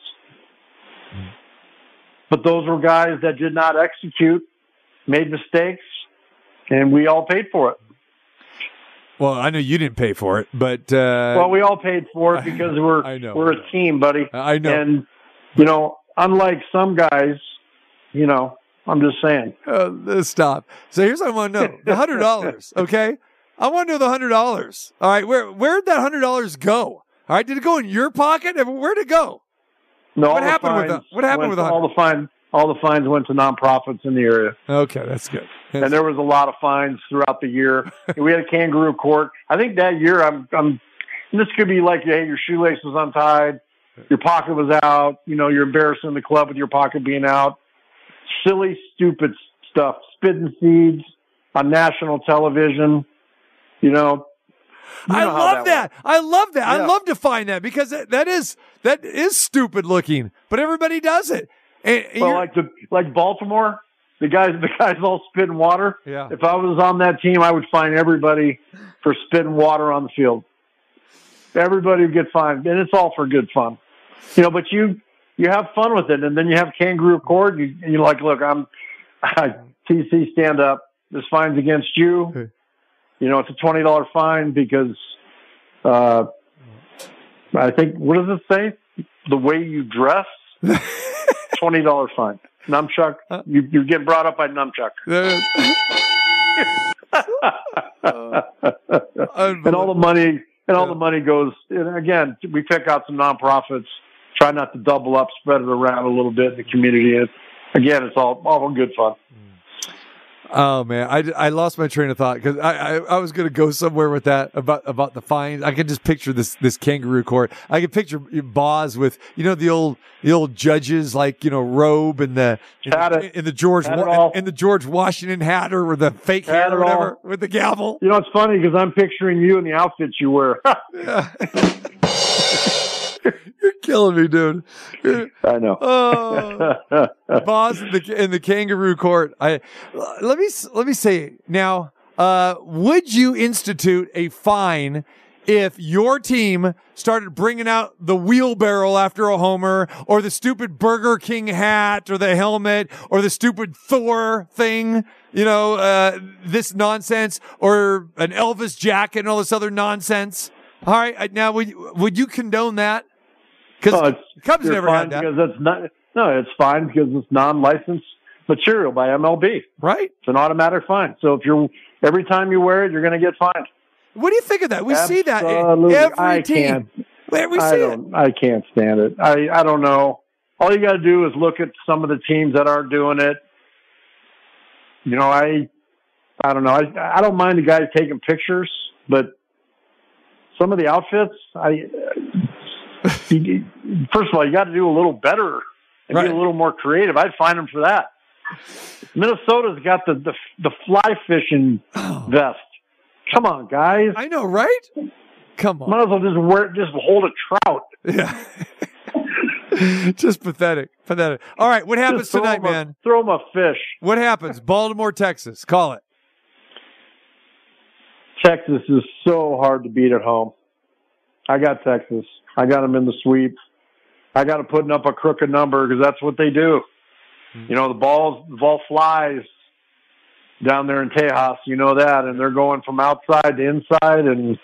But those were guys that did not execute, made mistakes, and we all paid for it. Well, I know you didn't pay for it, but uh, well, we all paid for it because we're I know, we're a team, buddy. I know. And you know, unlike some guys, you know, I'm just saying. Uh, stop. So here's what I want to know: the hundred dollars. Okay, I want to know the hundred dollars. All right, where where'd that hundred dollars go? All right, did it go in your pocket? Where'd it go? No, what happened with fines the what happened with the all the fine? All the fines went to nonprofits in the area. Okay, that's good. and there was a lot of fines throughout the year. We had a kangaroo court. I think that year, I'm, I'm. This could be like, hey, your shoelace was untied, your pocket was out. You know, you're embarrassing the club with your pocket being out. Silly, stupid stuff. Spitting seeds on national television. You know. you I know how love that. works. I love that. I Yeah. love to find that because that, that is that is stupid looking, but everybody does it. And, and Well, like the like Baltimore, the guys the guys all spitting water. Yeah. If I was on that team, I would fine everybody for spitting water on the field. Everybody would get fined, and it's all for good fun, you know. But you you have fun with it, and then you have kangaroo court. You, and you're like, look, I'm TC, stand up. This fine's against you. You know, it's a twenty dollar fine because uh, I think what does it say? The way you dress, twenty dollar fine. Numchuck, uh. you, you're getting brought up by Numchuck. Uh. Uh. and all the money and all the money goes and again we pick out some nonprofits try not to double up spread it around a little bit in the community and again it's all all good fun Oh man, I, I lost my train of thought because I, I, I was going to go somewhere with that about about the fines. I can just picture this this kangaroo court. I can picture Boz with you know the old the old judges like you know robe and the in, the, in the George Had it Wa- all. in the George Washington hat or with the fake Had hair or whatever all. with the gavel. you know it's funny because i'm picturing you in the outfits you wear You're killing me, dude. i know Oh. Boss in the in the kangaroo court. I let me let me say now. Uh, would you institute a fine if your team started bringing out the wheelbarrow after a homer, or the stupid Burger King hat, or the helmet, or the stupid Thor thing? You know, uh, this nonsense, or an Elvis jacket, and all this other nonsense. All right, uh, now would would you condone that? Because Oh, Cubs never had that. because it's not no it's fine because it's non-licensed material by mlb right it's an automatic fine so if you're every time you wear it you're going to get fined What do you think of that? We see that in Absolutely. every I team. can't. We I see it. don't. I can't stand it. I I don't know. All you got to do is look at some of the teams that aren't doing it. You know, I I don't know. I I don't mind the guys taking pictures, but some of the outfits, I you- first of all, you got to do a little better and Right. be a little more creative. I'd find them for that. Minnesota's got the the, the fly fishing oh. vest. Come on, guys. I know, right? Come on. Might as well just wear just hold a trout. Yeah. Just pathetic. Pathetic. All right, what happens tonight, a- man? Throw him a fish. What happens? Baltimore, Texas. Call it. Texas is so hard to beat at home. I got Texas. I got them in the sweep. I got them putting up a crooked number because that's what they do. Hmm. You know, the balls, the ball flies down there in Tejas. You know that, and they're going from outside to inside, and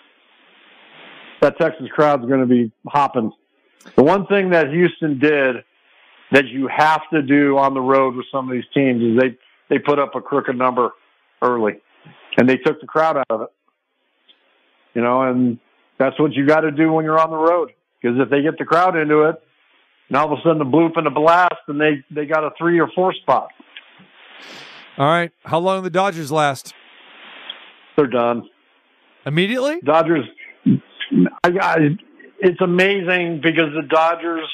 that Texas crowd's going to be hopping. The one thing that Houston did that you have to do on the road with some of these teams is they they put up a crooked number early, and they took the crowd out of it. You know, and that's what you got to do when you're on the road. Because if they get the crowd into it, and all of a sudden the bloop and the blast, and they they got a three or four spot. All right. How long do the Dodgers last? They're done. Immediately? Dodgers. I, I, it's amazing because the Dodgers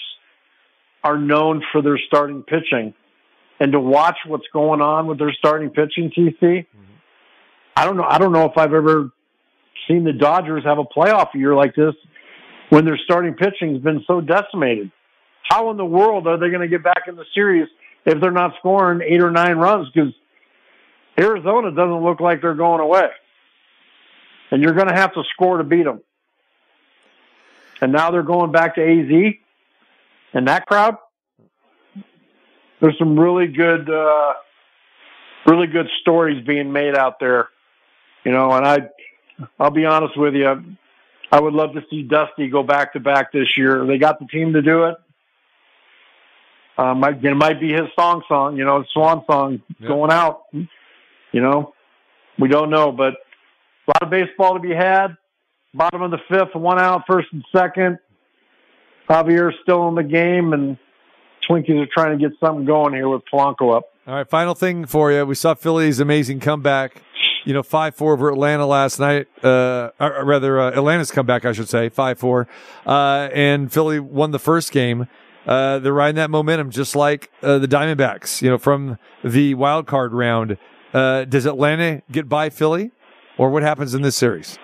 are known for their starting pitching, and to watch what's going on with their starting pitching, TC. Mm-hmm. I don't know. I don't know if I've ever seen the Dodgers have a playoff year like this when their starting pitching's been so decimated. How in the world are they going to get back in the series if they're not scoring eight or nine runs? Because Arizona doesn't look like they're going away. And you're going to have to score to beat them. And now they're going back to AZ. And that crowd, there's some really good, uh, really good stories being made out there. You know, and I, I'll be honest with you, I would love to see Dusty go back to back this year. They got the team to do it. Uh, might, it might be his song song, you know, swan song going out. You know, we don't know, but a lot of baseball to be had. Bottom of the fifth, one out, first and second. Javier's still in the game, and Twinkies are trying to get something going here with Polanco up. All right, final thing for you. We saw Philly's amazing comeback. You know, five four over Atlanta last night. Uh, or, rather, uh, Atlanta's comeback, I should say, five four. Uh, and Philly won the first game. Uh, they're riding that momentum, just like uh, the Diamondbacks. You know, from the wild card round. Uh, does Atlanta get by Philly, or what happens in this series?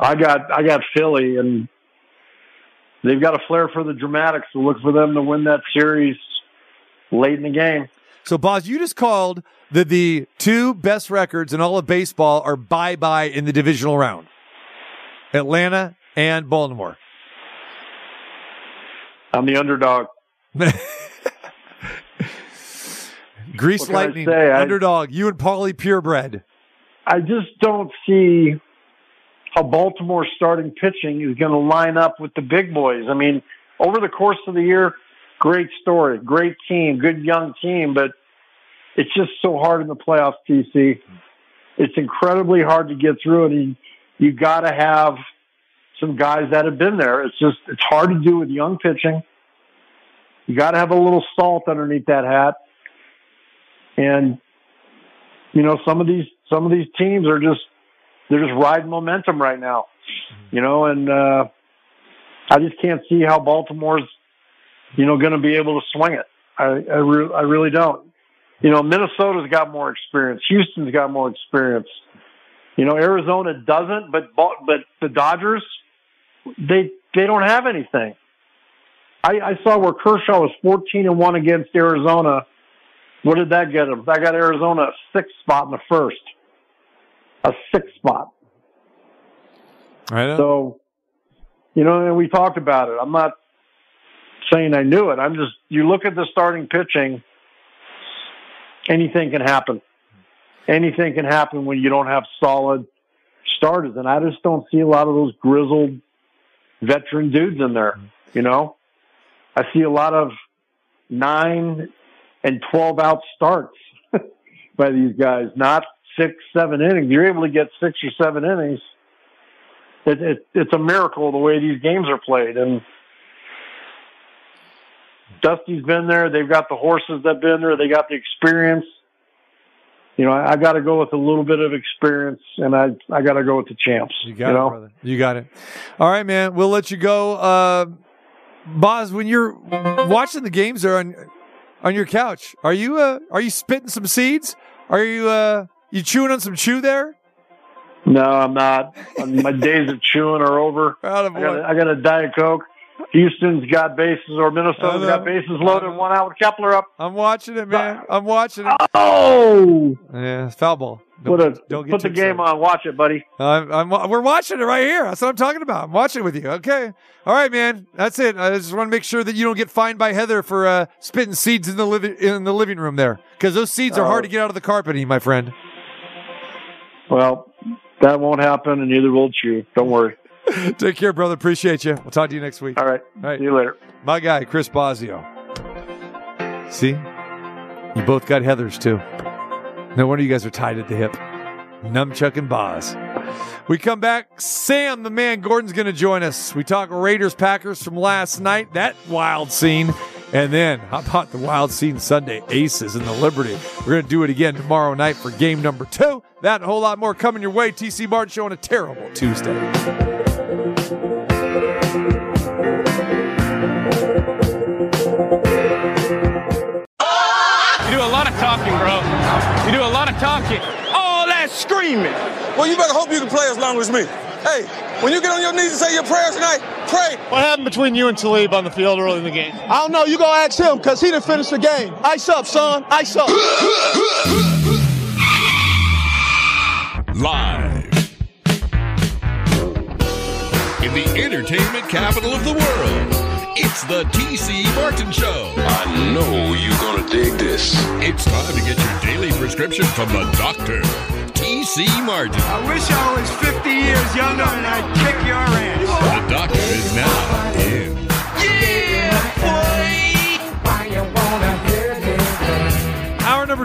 I got I got Philly, and they've got a flair for the dramatics. So look for them to win that series late in the game. So, Boz, you just called that the two best records in all of baseball are bye bye in the divisional round Atlanta and Baltimore. I'm the underdog. Grease Lightning. I- underdog. You and Paulie Purebred. I just don't see how Baltimore's starting pitching is going to line up with the big boys. I mean, over the course of the year, great story, great team, good young team, but it's just so hard in the playoffs, TC. It's incredibly hard to get through it. And you got to have some guys that have been there. It's just, it's hard to do with young pitching. You got to have a little salt underneath that hat. And, you know, some of these, some of these teams are just, they're just riding momentum right now, you know, and, uh, I just can't see how Baltimore's, you know, going to be able to swing it. I, I, re- I really don't. You know, Minnesota's got more experience. Houston's got more experience. You know, Arizona doesn't, but but the Dodgers, they they don't have anything. I, I saw where Kershaw was 14 and one against Arizona. What did that get him? That got Arizona a sixth spot in the first, a sixth spot. I know. So, you know, and we talked about it. I'm not saying I knew it. I'm just, you look at the starting pitching, anything can happen. Anything can happen when you don't have solid starters. And I just don't see a lot of those grizzled veteran dudes in there, you know? I see a lot of nine and 12 out starts by these guys, not six, seven innings. You're able to get six or seven innings it, it, it's a miracle the way these games are played. And Dusty's been there. They've got the horses that've been there. They got the experience. You know, I, I got to go with a little bit of experience, and I I got to go with the champs. You got know? it, brother. You got it. All right, man. We'll let you go. Uh, Boz, when you're watching the games there on on your couch, are you uh, are you spitting some seeds? Are you uh, you chewing on some chew there? No, I'm not. My days of chewing are over. I got, a, I got a Diet Coke. Houston's got bases, or Minnesota's got bases loaded, one out with Kepler up. I'm watching it, man. I'm watching it. Oh, yeah, foul ball. Put, a, don't get put the too game on. Watch it, buddy. I'm, I'm, we're watching it right here. That's what I'm talking about. I'm watching it with you. Okay. All right, man. That's it. I just want to make sure that you don't get fined by Heather for uh, spitting seeds in the living in the living room there, because those seeds are Oh. hard to get out of the carpeting, my friend. Well, that won't happen, and neither will you. Don't worry. Take care, brother. Appreciate you. We'll talk to you next week. All right. All right. See you later. My guy, Chris Bosio. See? You both got Heathers, too. No wonder you guys are tied at the hip. Numchuck and Boz. We come back. Sam, the man, Gordon's going to join us. We talk Raiders Packers from last night, that wild scene. And then, how about the wild scene Sunday? Aces and the Liberty. We're going to do it again tomorrow night for game number two. That and a whole lot more coming your way. TC Martin Show on a terrible Tuesday. You do a lot of talking, bro. You do a lot of talking. All that screaming. Well, you better hope you can play as long as me. Hey, when you get on your knees and say your prayers tonight, pray. What happened between you and Talib on the field early in the game? I don't know. You go ask him because he didn't finish the game. Ice up, son. Ice up. Live the entertainment capital of the world. It's the TC Martin Show. I know you're gonna dig this. It's time to get your daily prescription from the doctor, TC Martin. I wish I was 50 years younger and I'd kick your ass. The doctor is now in. Yeah, boy. Why you wanna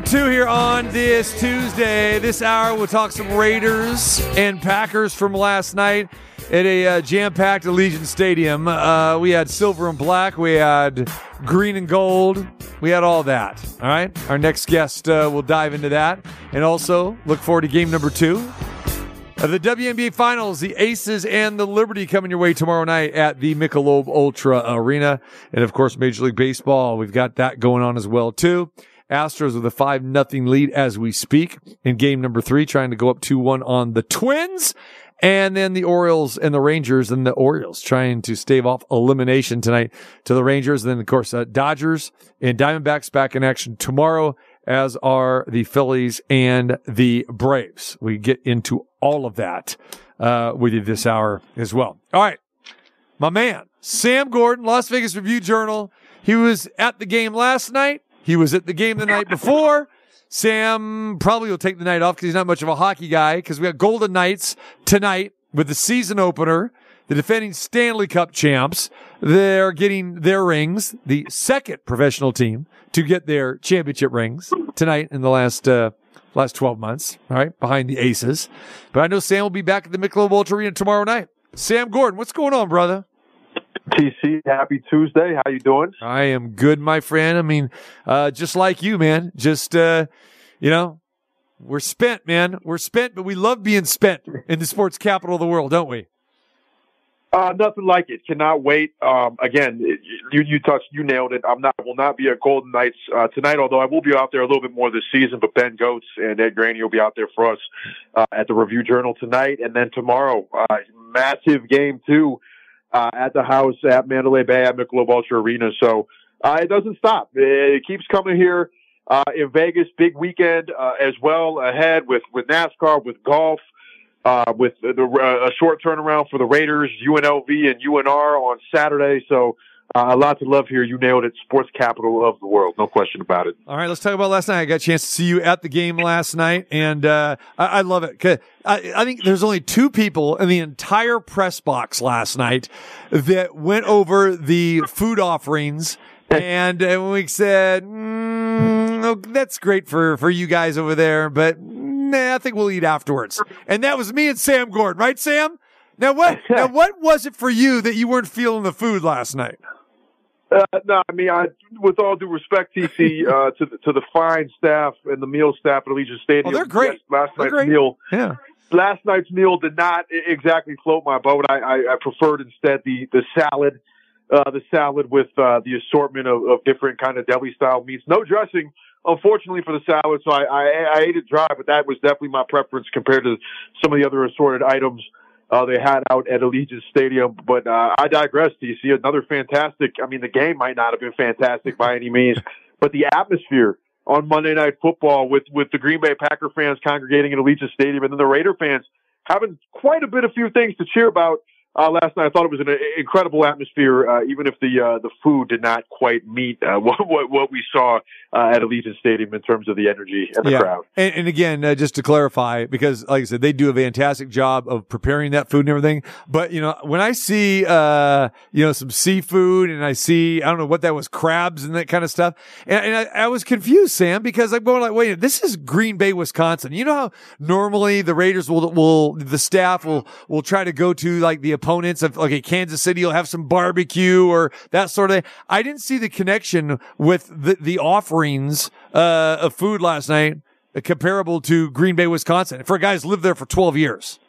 two here on this Tuesday. This hour, we'll talk some Raiders and Packers from last night at a uh, jam-packed Allegiant Stadium. Uh, we had silver and black. We had green and gold. We had all that. All right. Our next guest uh, will dive into that, and also look forward to game number two of the WNBA Finals, the Aces and the Liberty coming your way tomorrow night at the Michelob Ultra Arena. And of course, Major League Baseball, we've got that going on as well too. Astros with a 5 nothing lead as we speak in game number three, trying to go up 2-1 on the Twins. And then the Orioles and the Rangers and the Orioles trying to stave off elimination tonight to the Rangers. And then, of course, uh, Dodgers and Diamondbacks back in action tomorrow, as are the Phillies and the Braves. We get into all of that uh, with you this hour as well. All right. My man, Sam Gordon, Las Vegas Review Journal. He was at the game last night. He was at the game the night before. Sam probably will take the night off because he's not much of a hockey guy because we got Golden Knights tonight with the season opener. The defending Stanley Cup champs. They're getting their rings. The second professional team to get their championship rings tonight in the last, uh, last 12 months. All right. Behind the aces. But I know Sam will be back at the Michelob Ultra Arena tomorrow night. Sam Gordon, what's going on, brother? TC, happy Tuesday. How you doing? I am good, my friend. I mean, uh, just like you, man. Just, uh, you know, we're spent, man. We're spent, but we love being spent in the sports capital of the world, don't we? Uh, nothing like it. Cannot wait. Um, again, it- you you touched, you nailed it. I'm not will not be at Golden Knights uh, tonight, although I will be out there a little bit more this season. But Ben Gotz and Ed Graney will be out there for us uh, at the Review Journal tonight, and then tomorrow, uh, massive game two uh, at the house at Mandalay Bay at Michelob Ultra Arena. So uh, it doesn't stop. It keeps coming here uh, in Vegas. Big weekend uh, as well ahead with with NASCAR, with golf uh, with the, uh, a short turnaround for the Raiders, UNLV and UNR on Saturday. So uh, a lot to love here. You nailed it. Sports capital of the world, no question about it. All right, let's talk about last night. I got a chance to see you at the game last night, and uh, I, I love it. 'Cause I, I think there's only two people in the entire press box last night that went over the food offerings. And uh, we said, mm, oh, that's great for, for you guys over there, but nah, I think we'll eat afterwards. And that was me and Sam Gordon, right, Sam? Now what, now what was it for you that you weren't feeling the food last night? Uh, no, I mean, I, with all due respect, TC, uh, to the, to the fine staff and the meal staff at Allegiant Stadium. Oh, they're great. yes, last They're night's great. meal. Yeah. Last night's meal did not exactly float my boat. I, I, I preferred instead the the salad, uh, the salad with uh, the assortment of, of different kind of deli style meats. No dressing, unfortunately, for the salad, so I, I, I ate it dry. But that was definitely my preference compared to some of the other assorted items uh, they had out at Allegiant Stadium. But uh, I digress. See another fantastic? I mean, the game might not have been fantastic by any means, but the atmosphere on Monday Night Football with with the Green Bay Packer fans congregating at Allegiant Stadium, and then the Raider fans having quite a bit of few things to cheer about. Uh, last night, I thought it was an uh, incredible atmosphere, uh, even if the uh, the food did not quite meet uh, what, what what we saw uh, at Allegiant Stadium in terms of the energy and the crowd. And, and again, uh, just to clarify, because like I said, they do a fantastic job of preparing that food and everything. But you know, when I see, uh, you know, some seafood and I see, I don't know what that was, crabs and that kind of stuff. And, and I, I was confused, Sam, because I'm going like, wait, this is Green Bay, Wisconsin. You know how normally the Raiders will, will, the staff will, will try to go to like the opponents of, okay, Kansas City will have some barbecue or that sort of thing. I didn't see the connection with the, the offerings, uh, of food last night uh, comparable to Green Bay, Wisconsin for guys who lived there for 12 years.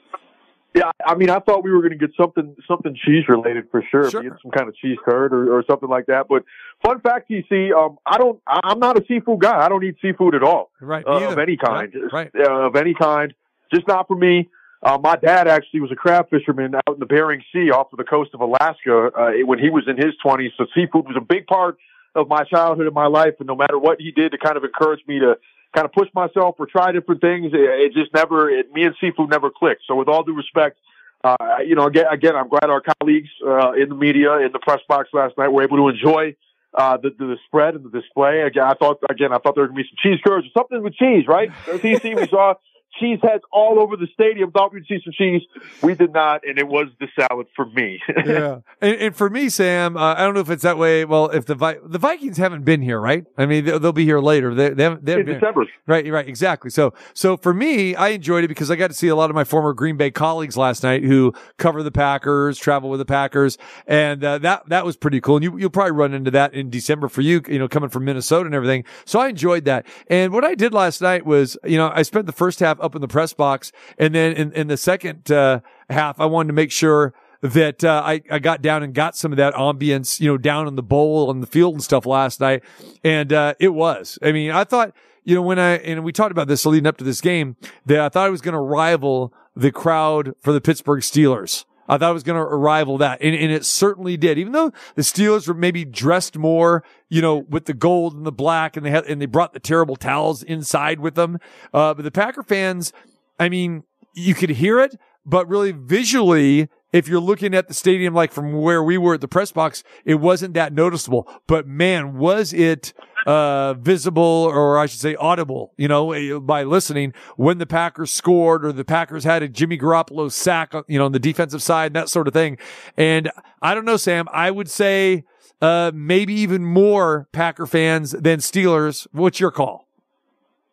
Yeah, I mean, I thought we were going to get something something cheese related for sure. It some kind of cheese curd or, or something like that. But fun fact, TC, um, I don't. I'm not a seafood guy. I don't eat seafood at all. Right, uh, of any kind. Right, Uh, of any kind. Just not for me. Uh, my dad actually was a crab fisherman out in the Bering Sea off of the coast of Alaska uh, when he was in his 20s. So seafood was a big part of my childhood and my life. And no matter what he did to kind of encourage me to kind of push myself or try different things, it, it just never, it, me and seafood never clicked. So with all due respect, uh, you know, again, again, I'm glad our colleagues uh, in the media, in the press box last night, were able to enjoy uh, the, the spread and the display. Again, I thought, again, I thought there to be some cheese curds or something with cheese, right? TC, we saw cheese heads all over the stadium. Thought we'd see some cheese. We did not, and it was the salad for me. yeah, and, and for me, Sam, uh, I don't know if it's that way. Well, if the Vi- the Vikings haven't been here, right? I mean, they'll, they'll be here later. They, they haven't. They haven't In December. Right, right, exactly. So, so for me, I enjoyed it because I got to see a lot of my former Green Bay colleagues last night who cover the Packers, travel with the Packers, and uh, that that was pretty cool. And you you'll probably run into that in December for you, you know, coming from Minnesota and everything. So I enjoyed that. And what I did last night was, you know, I spent the first half up in the press box, and then in, in the second uh, half, I wanted to make sure that uh, I, I got down and got some of that ambience, you know, down in the bowl and the field and stuff last night. And uh, it was. I mean, I thought, you know, when I, and we talked about this leading up to this game, that I thought I was going to rival the crowd for the Pittsburgh Steelers. I thought it was going to rival that. And, and it certainly did. Even though the Steelers were maybe dressed more, you know, with the gold and the black and they had, and they brought the terrible towels inside with them. Uh, but the Packer fans, I mean, you could hear it, but really visually, if you're looking at the stadium, like from where we were at the press box, it wasn't that noticeable. But man, was it, uh, visible or I should say audible, you know, eh, by listening when the Packers scored or the Packers had a Jimmy Garoppolo sack, you know, on the defensive side, and that sort of thing. And I don't know, Sam, I would say, uh, maybe even more Packer fans than Steelers. What's your call?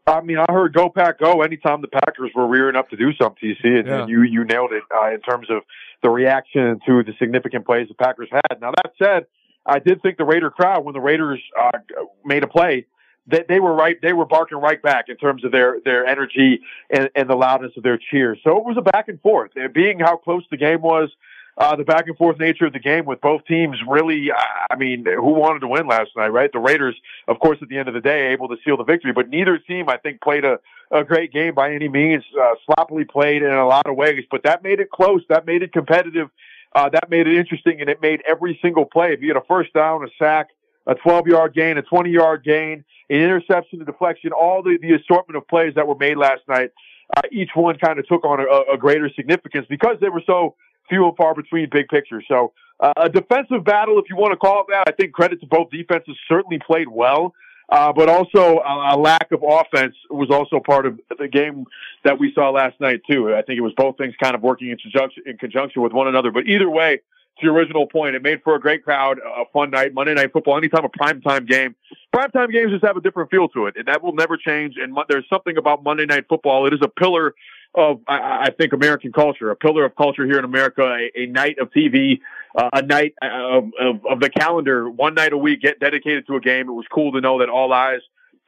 I mean, I heard "Go Pack Go" anytime the Packers were rearing up to do something. TC, and, Yeah. and you you nailed it uh, in terms of the reaction to the significant plays the Packers had. Now that said, I did think the Raider crowd when the Raiders uh, made a play. That they were right, they were barking right back in terms of their their energy and, and the loudness of their cheers. So it was a back and forth. And being how close the game was, uh, the back and forth nature of the game with both teams really, I mean, who wanted to win last night, right? The Raiders, of course, at the end of the day, able to seal the victory, but neither team, I think, played a, a great game by any means, uh, sloppily played in a lot of ways, but that made it close. That made it competitive. Uh, that made it interesting and it made every single play. If you had a first down, a sack, a 12 yard gain, a 20 yard gain, an interception, a deflection, all the, the assortment of plays that were made last night, uh, each one kind of took on a, a greater significance because they were so few and far between big picture. So uh, a defensive battle, if you want to call it that, I think credit to both defenses certainly played well. Uh, but also a, a lack of offense was also part of the game that we saw last night too. I think it was both things kind of working in conjunction, in conjunction with one another. But either way, to your original point, it made for a great crowd, a fun night, Monday Night Football. Anytime a primetime game, primetime games just have a different feel to it, and that will never change. And there's something about Monday Night Football. It is a pillar of, I, I think, American culture, a pillar of culture here in America, a, a night of TV, uh, a night of, of, of the calendar, one night a week get dedicated to a game. It was cool to know that all eyes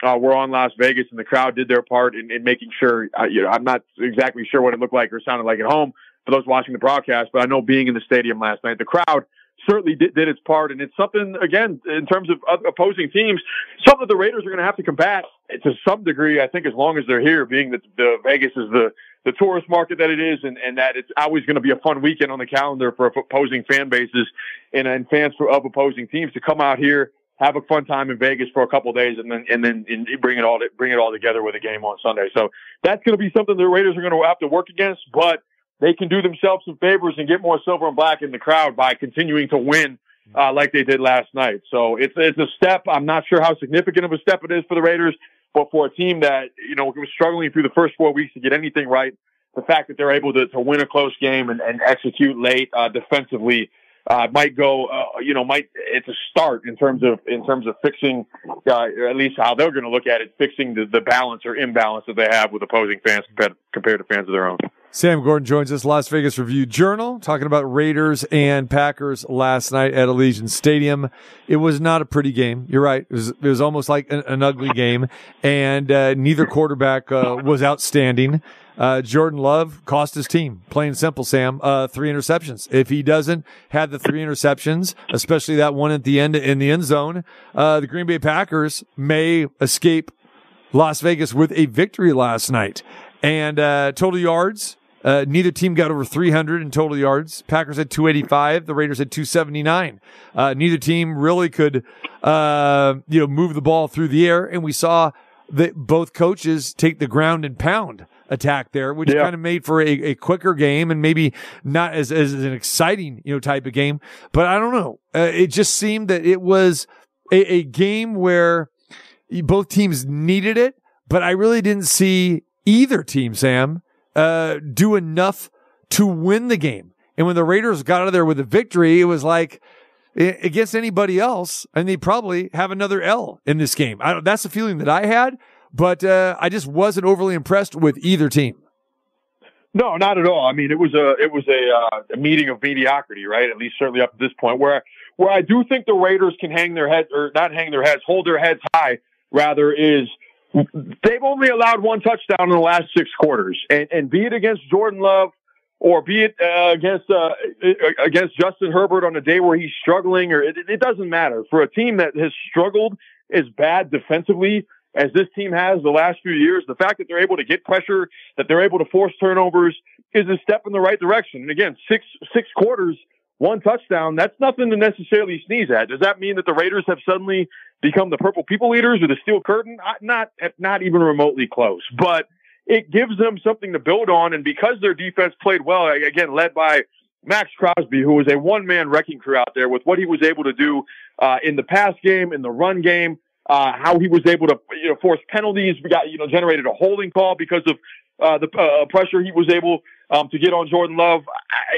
uh, were on Las Vegas and the crowd did their part in, in making sure, uh, you know, I'm not exactly sure what it looked like or sounded like at home for those watching the broadcast, but I know being in the stadium last night, the crowd certainly did, did its part. And it's something, again, in terms of opposing teams, something the Raiders are going to have to combat to some degree, I think, as long as they're here, being that the Vegas is the, the tourist market that it is and, and that it's always going to be a fun weekend on the calendar for opposing fan bases and, and fans of opposing teams to come out here, have a fun time in Vegas for a couple days and then, and then and bring it all, bring it all together with a game on Sunday. So that's going to be something the Raiders are going to have to work against, but they can do themselves some favors and get more silver and black in the crowd by continuing to win uh, like they did last night. So it's it's a step. I'm not sure how significant of a step it is for the Raiders, but for a team that you know was struggling through the first four weeks to get anything right, the fact that they're able to, to win a close game and, and execute late uh, defensively uh, might go. Uh, you know, might it's a start in terms of in terms of fixing uh, at least how they're going to look at it, fixing the, the balance or imbalance that they have with opposing fans compared, compared to fans of their own. Sam Gordon joins us, Las Vegas Review Journal, talking about Raiders and Packers last night at Allegiant Stadium. It was not a pretty game. You're right. It was, it was almost like an, an ugly game, and uh, neither quarterback uh, was outstanding. Uh, Jordan Love cost his team. Plain and simple, Sam. Uh, three interceptions. If he doesn't have the three interceptions, especially that one at the end in the end zone, uh, the Green Bay Packers may escape Las Vegas with a victory last night. And uh, total yards, uh, neither team got over 300 in total yards. Packers had 285. The Raiders had 279. Uh, neither team really could, uh, you know, move the ball through the air. And we saw that both coaches take the ground and pound attack there, which kind of made for a, a quicker game and maybe not as, as an exciting, you know, type of game. But I don't know. Uh, it just seemed that it was a, a game where both teams needed it, but I really didn't see either team, Sam, uh, do enough to win the game. And when the Raiders got out of there with a victory, it was like against anybody else, and they probably have another L in this game. That's the feeling that I had, but uh, I just wasn't overly impressed with either team. No, not at all. I mean, it was a it was a, uh, a meeting of mediocrity, right? At least certainly up to this point, where where I do think the Raiders can hang their heads or not hang their heads, hold their heads high. Rather, is they've only allowed one touchdown in the last six quarters, and, and be it against Jordan Love or be it uh, against uh, against Justin Herbert on a day where he's struggling, or it, it doesn't matter for a team that has struggled as bad defensively as this team has the last few years. The fact that they're able to get pressure, that they're able to force turnovers, is a step in the right direction. And again, six six quarters, one touchdown. That's nothing to necessarily sneeze at. Does that mean that the Raiders have suddenly become the purple people eaters or the steel curtain? Not not even remotely close, but it gives them something to build on. And because their defense played well, again, led by Maxx Crosby, who was a one man wrecking crew out there with what he was able to do uh, in the pass game, in the run game, uh, how he was able to you know force penalties. We got you know generated a holding call because of uh, the uh, pressure he was able um, to get on Jordan Love.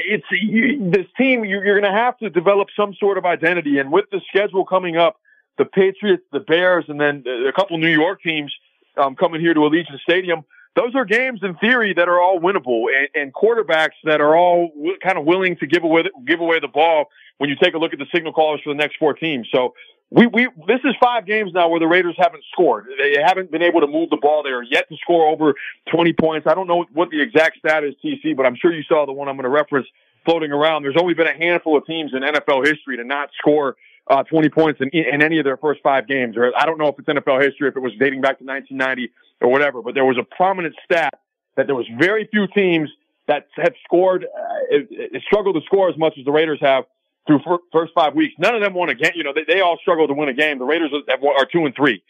It's you, this team. You're, you're going to have to develop some sort of identity, and with the schedule coming up, the Patriots, the Bears, and then a couple New York teams um, coming here to Allegiant Stadium those are games in theory that are all winnable and, and quarterbacks that are all w- kind of willing to give away, give away the ball when you take a look at the signal callers for the next four teams. So we, we, this is five games now where the Raiders haven't scored. They haven't been able to move the ball. They are yet to score over 20 points. I don't know what the exact stat is, TC, but I'm sure you saw the one I'm going to reference floating around. There's only been a handful of teams in NFL history to not score uh, 20 points in, in any of their first five games. Or I don't know if it's NFL history, if it was dating back to 1990 or whatever, but there was a prominent stat that there was very few teams that have scored, uh, struggled to score as much as the Raiders have through fir- first five weeks. None of them won a game. You know, they, they all struggle to win a game. The Raiders are two and three.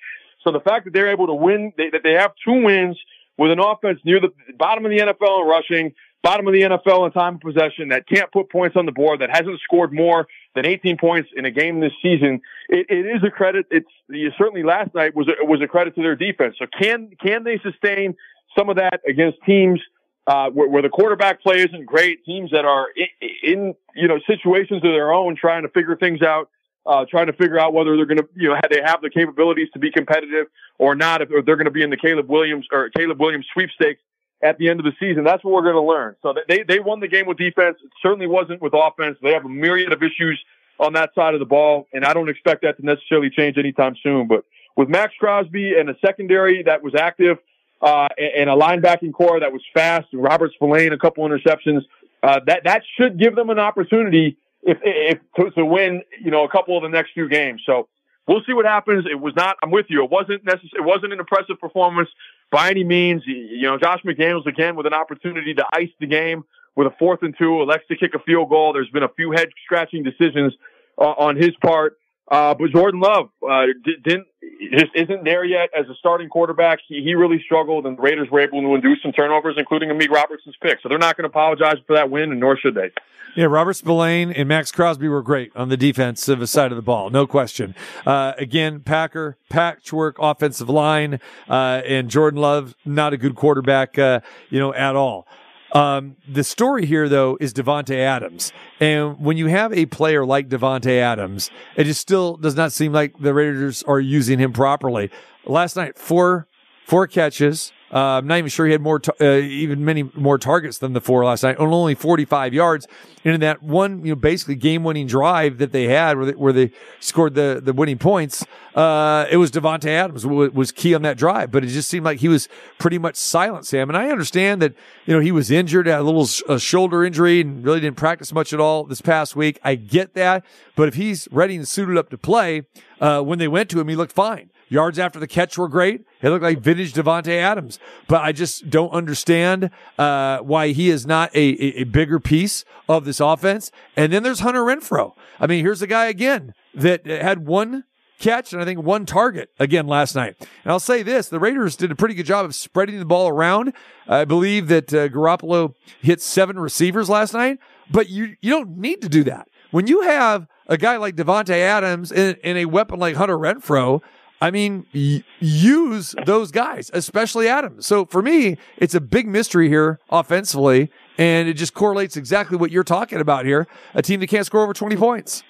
So the fact that they're able to win, they, that they have two wins with an offense near the bottom of the NFL in rushing, bottom of the NFL in time of possession, that can't put points on the board, that hasn't scored more than 18 points in a game this season. It, it is a credit. It's certainly last night was a, was a credit to their defense. So can can they sustain some of that against teams uh, where, where, the quarterback play isn't great, teams that are in, in, you know situations of their own, trying to figure things out, uh, trying to figure out whether they're going to you know they have the capabilities to be competitive or not, if they're going to be in the Caleb Williams or Caleb Williams sweepstakes at the end of the season. That's what we're going to learn. So they they won the game with defense. It certainly wasn't with offense. They have a myriad of issues on that side of the ball, and I don't expect that to necessarily change anytime soon. But with Maxx Crosby and a secondary that was active uh, and a linebacking corps that was fast, Robert Spillane, a couple interceptions. Uh, that that should give them an opportunity if if to, to win, you know, a couple of the next few games. So we'll see what happens. It was not. I'm with you. It wasn't necessary. It wasn't an impressive performance by any means. You know, Josh McDaniels again with an opportunity to ice the game with a fourth and two, elects to kick a field goal. There's been a few head scratching decisions uh, on his part. Uh, but Jordan Love uh, didn't just isn't there yet as a starting quarterback. He, he really struggled, and the Raiders were able to induce some turnovers, including Amik Robertson's pick. So they're not going to apologize for that win, and nor should they. Yeah, Robert Spillane and Maxx Crosby were great on the defensive side of the ball, no question. Uh, again, Packer patchwork offensive line, uh, and Jordan Love not a good quarterback, uh, you know, at all. Um, the story here, though, is Davante Adams. And when you have a player like Davante Adams, it just still does not seem like the Raiders are using him properly. Last night, four four catches, uh, I'm not even sure he had more, uh, even many more targets than the four last night, on only 45 yards. And in that one, you know, basically game-winning drive that they had, where they, where they scored the the winning points, uh, it was Davante Adams w- was key on that drive. But it just seemed like he was pretty much silent, Sam. And I understand that you know he was injured, had a little sh- a shoulder injury, and really didn't practice much at all this past week. I get that, but if he's ready and suited up to play, uh, when they went to him, he looked fine. Yards after the catch were great. It looked like vintage Davante Adams, but I just don't understand uh, why he is not a, a, a, bigger piece of this offense. And then there's Hunter Renfrow. I mean, here's a guy again that had one catch and I think one target again last night. And I'll say this: the Raiders did a pretty good job of spreading the ball around. I believe that uh, Garoppolo hit seven receivers last night, but you you don't need to do that when you have a guy like Davante Adams and, and a weapon like Hunter Renfrow. I mean, y- use those guys, especially Adams. So for me, it's a big mystery here offensively, and it just correlates exactly what you're talking about here. A team that can't score over 20 points.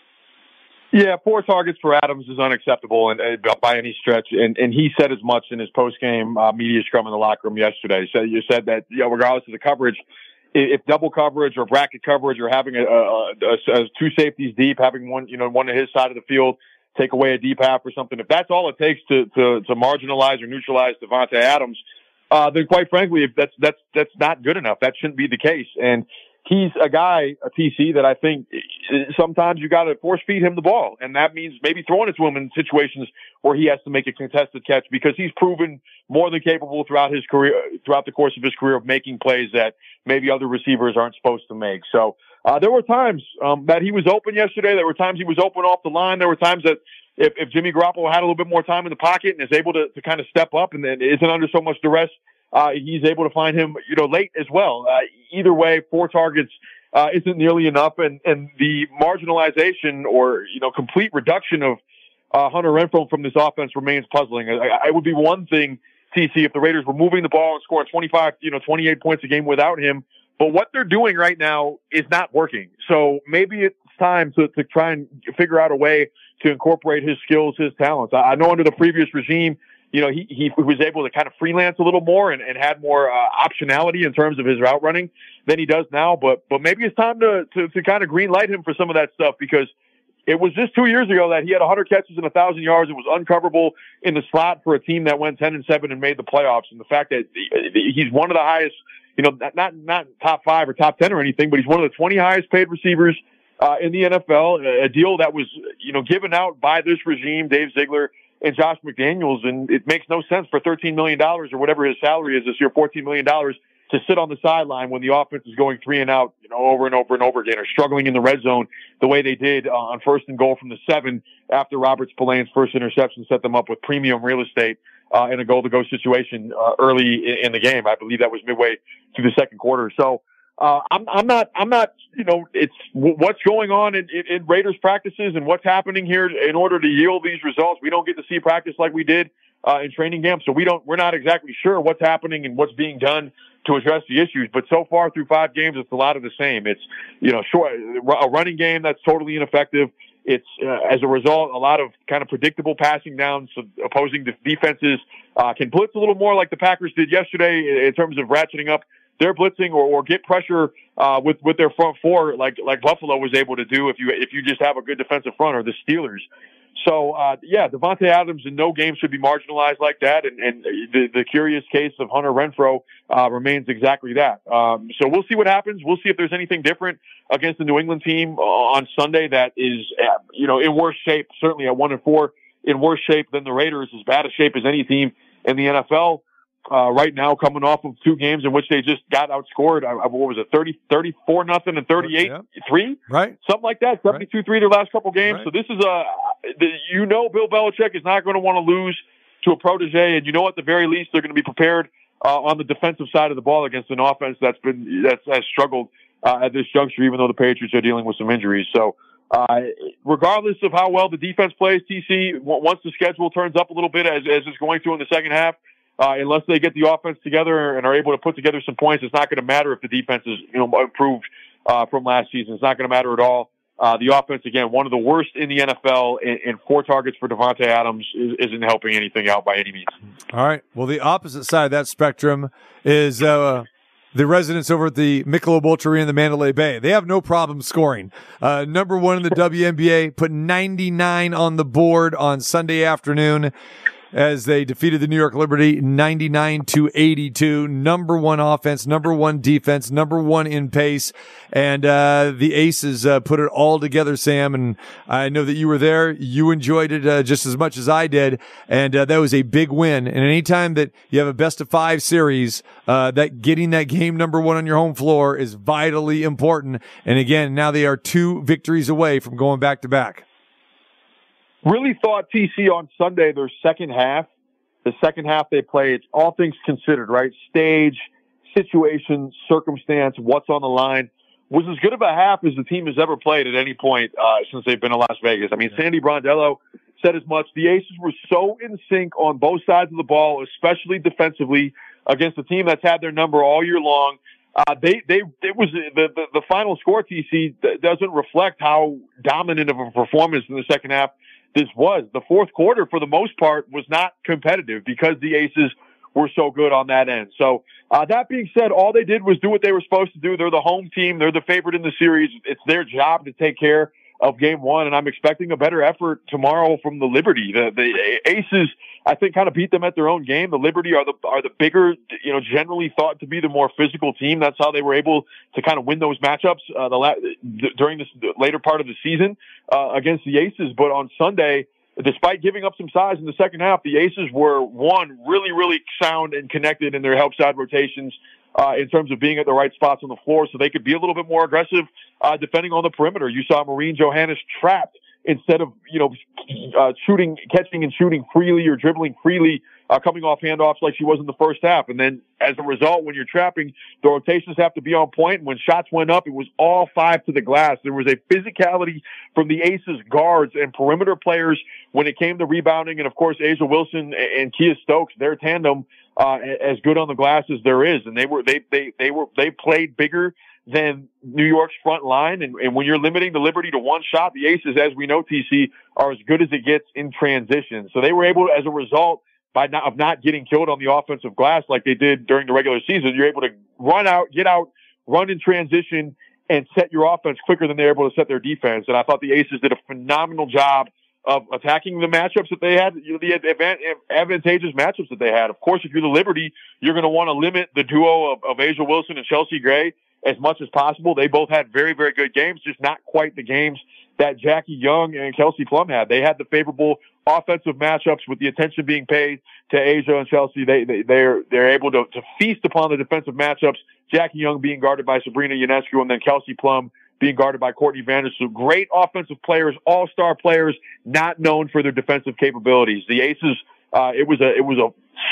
Yeah, four targets for Adams is unacceptable and uh, by any stretch. And and he said as much in his post game uh, media scrum in the locker room yesterday. So you said that you know, regardless of the coverage, if double coverage or bracket coverage or having a, a, a, a two safeties deep, having one you know one to his side of the field, take away a deep half or something. If that's all it takes to to, to marginalize or neutralize Davante Adams, uh, then quite frankly, if that's that's that's not good enough. That shouldn't be the case. And he's a guy, a TC, that I think sometimes you got to force feed him the ball, and that means maybe throwing it to him in situations where he has to make a contested catch because he's proven more than capable throughout his career, throughout the course of his career, of making plays that maybe other receivers aren't supposed to make. So uh, there were times um, that he was open yesterday. There were times he was open off the line. There were times that if, if Jimmy Garoppolo had a little bit more time in the pocket and is able to, to kind of step up and then isn't under so much duress, uh, he's able to find him, you know, late as well. Uh, either way, four targets uh, isn't nearly enough, and and the marginalization or you know complete reduction of uh, Hunter Renfrow from this offense remains puzzling. I, I would be one thing, TC, if the Raiders were moving the ball and scoring 25, you know, 28 points a game without him. But what they're doing right now is not working. So maybe it's time to, to try and figure out a way to incorporate his skills, his talents. I, I know under the previous regime, you know, he, he was able to kind of freelance a little more and, and had more uh, optionality in terms of his route running than he does now. But but maybe it's time to, to to kind of green light him for some of that stuff because it was just two years ago that he had 100 catches and 1,000 yards and was uncoverable in the slot for a team that went 10 and 7 and made the playoffs. And the fact that he's one of the highest, you know, not not, not top five or top 10 or anything, but he's one of the 20 highest paid receivers uh, in the NFL. A deal that was, you know, given out by this regime, Dave Ziegler and Josh McDaniels, and it makes no sense for $13 million or whatever his salary is this year, $14 million to sit on the sideline when the offense is going three and out, you know, over and over and over again, or struggling in the red zone the way they did uh, on first and goal from the seven after Robert Spillane's first interception set them up with premium real estate uh, in a goal to go situation uh, early in, in the game. I believe that was midway through the second quarter. So, uh, I'm, I'm not, I'm not, you know, it's w- what's going on in, in, in Raiders practices and what's happening here in order to yield these results. We don't get to see practice like we did, uh, in training camp. So we don't, we're not exactly sure what's happening and what's being done to address the issues. But so far through five games, it's a lot of the same. It's, you know, short, a running game that's totally ineffective. It's, uh, as a result, a lot of kind of predictable passing downs. So opposing de- defenses, uh, can blitz a little more like the Packers did yesterday in, in terms of ratcheting up their blitzing or, or get pressure uh, with with their front four, like like Buffalo was able to do if you if you just have a good defensive front or the Steelers. So uh, yeah, Davante Adams in no game should be marginalized like that, and, and the, the curious case of Hunter Renfrow uh, remains exactly that. Um, so we'll see what happens. We'll see if there's anything different against the New England team uh, on Sunday that is uh, you know in worse shape, certainly at one and four, in worse shape than the Raiders, as bad a shape as any team in the NFL uh, right now coming off of two games in which they just got outscored. I, I, what was it, 30, 34 nothing and 38 three? Right. Something like that. 72 3 their last couple games. So this is a, the, you know, Bill Belichick is not going to want to lose to a protege. And you know, at the very least, they're going to be prepared uh, on the defensive side of the ball against an offense that's been, that's, has struggled uh, at this juncture, even though the Patriots are dealing with some injuries. So, uh, regardless of how well the defense plays, TC, once the schedule turns up a little bit as, as it's going through in the second half, uh, unless they get the offense together and are able to put together some points, it's not going to matter if the defense is you know improved uh, from last season. It's not going to matter at all. Uh, the offense, again, one of the worst in the NFL, and, and four targets for Davante Adams is, isn't helping anything out by any means. All right. Well, the opposite side of that spectrum is uh, the residents over at the Michelob Ultra in the Mandalay Bay. They have no problem scoring. Uh, number one in the WNBA, put 99 on the board on Sunday afternoon as they defeated the New York Liberty 99 to 82. Number one offense, number one defense, number one in pace. And, uh, the Aces, uh, put it all together, Sam. And I know that you were there. You enjoyed it, uh, just as much as I did. And, uh, that was a big win. And anytime that you have a best of five series, uh, that getting that game number one on your home floor is vitally important. And again, now they are two victories away from going back to back really thought TC on Sunday, their second half, the second half they played, all things considered, right? Stage, situation, circumstance, what's on the line, was as good of a half as the team has ever played at any point uh, since they've been in Las Vegas. I mean, Sandy Brondello said as much. The Aces were so in sync on both sides of the ball, especially defensively against a team that's had their number all year long. Uh, they, they, it was the, the, the final score TC doesn't reflect how dominant of a performance in the second half this was. The fourth quarter, for the most part, was not competitive because the Aces were so good on that end. So, uh, that being said, all they did was do what they were supposed to do. They're the home team. They're the favorite in the series. It's their job to take care of game one. And I'm expecting a better effort tomorrow from the Liberty. The, the Aces, I think, kind of beat them at their own game. The Liberty are the, are the bigger, you know, generally thought to be the more physical team. That's how they were able to kind of win those matchups, uh, the la- during this the later part of the season, uh, against the Aces. But on Sunday, despite giving up some size in the second half, the Aces were one really, really sound and connected in their help side rotations. Uh, in terms of being at the right spots on the floor, so they could be a little bit more aggressive uh, defending on the perimeter. You saw Marine Johannes trapped instead of you know uh, shooting, catching, and shooting freely or dribbling freely, uh, coming off handoffs like she was in the first half. And then as a result, when you're trapping, the rotations have to be on point. And when shots went up, it was all five to the glass. There was a physicality from the Aces guards and perimeter players when it came to rebounding. And of course, A'ja Wilson and Kiah Stokes, their tandem uh, as good on the glass as there is. And they were, they, they, they were, they played bigger than New York's front line. And, and when you're limiting the Liberty to one shot, the Aces, as we know, TC are as good as it gets in transition. So they were able, as a result, by not, of not getting killed on the offensive glass like they did during the regular season, you're able to run out, get out, run in transition, and set your offense quicker than they're able to set their defense. And I thought the Aces did a phenomenal job of attacking the matchups that they had, you know, the advantageous matchups that they had. Of course, if you're the Liberty, you're going to want to limit the duo of, of A'ja Wilson and Chelsea Gray as much as possible. They both had very, very good games, just not quite the games that Jackie Young and Kelsey Plum had. They had the favorable offensive matchups with the attention being paid to A'ja and Chelsea. They, they they're they're able to, to feast upon the defensive matchups. Jackie Young being guarded by Sabrina Ionescu and then Kelsey Plum being guarded by Courtney Vandersloot. Great offensive players, all-star players, not known for their defensive capabilities. The Aces, uh, it was a, it was a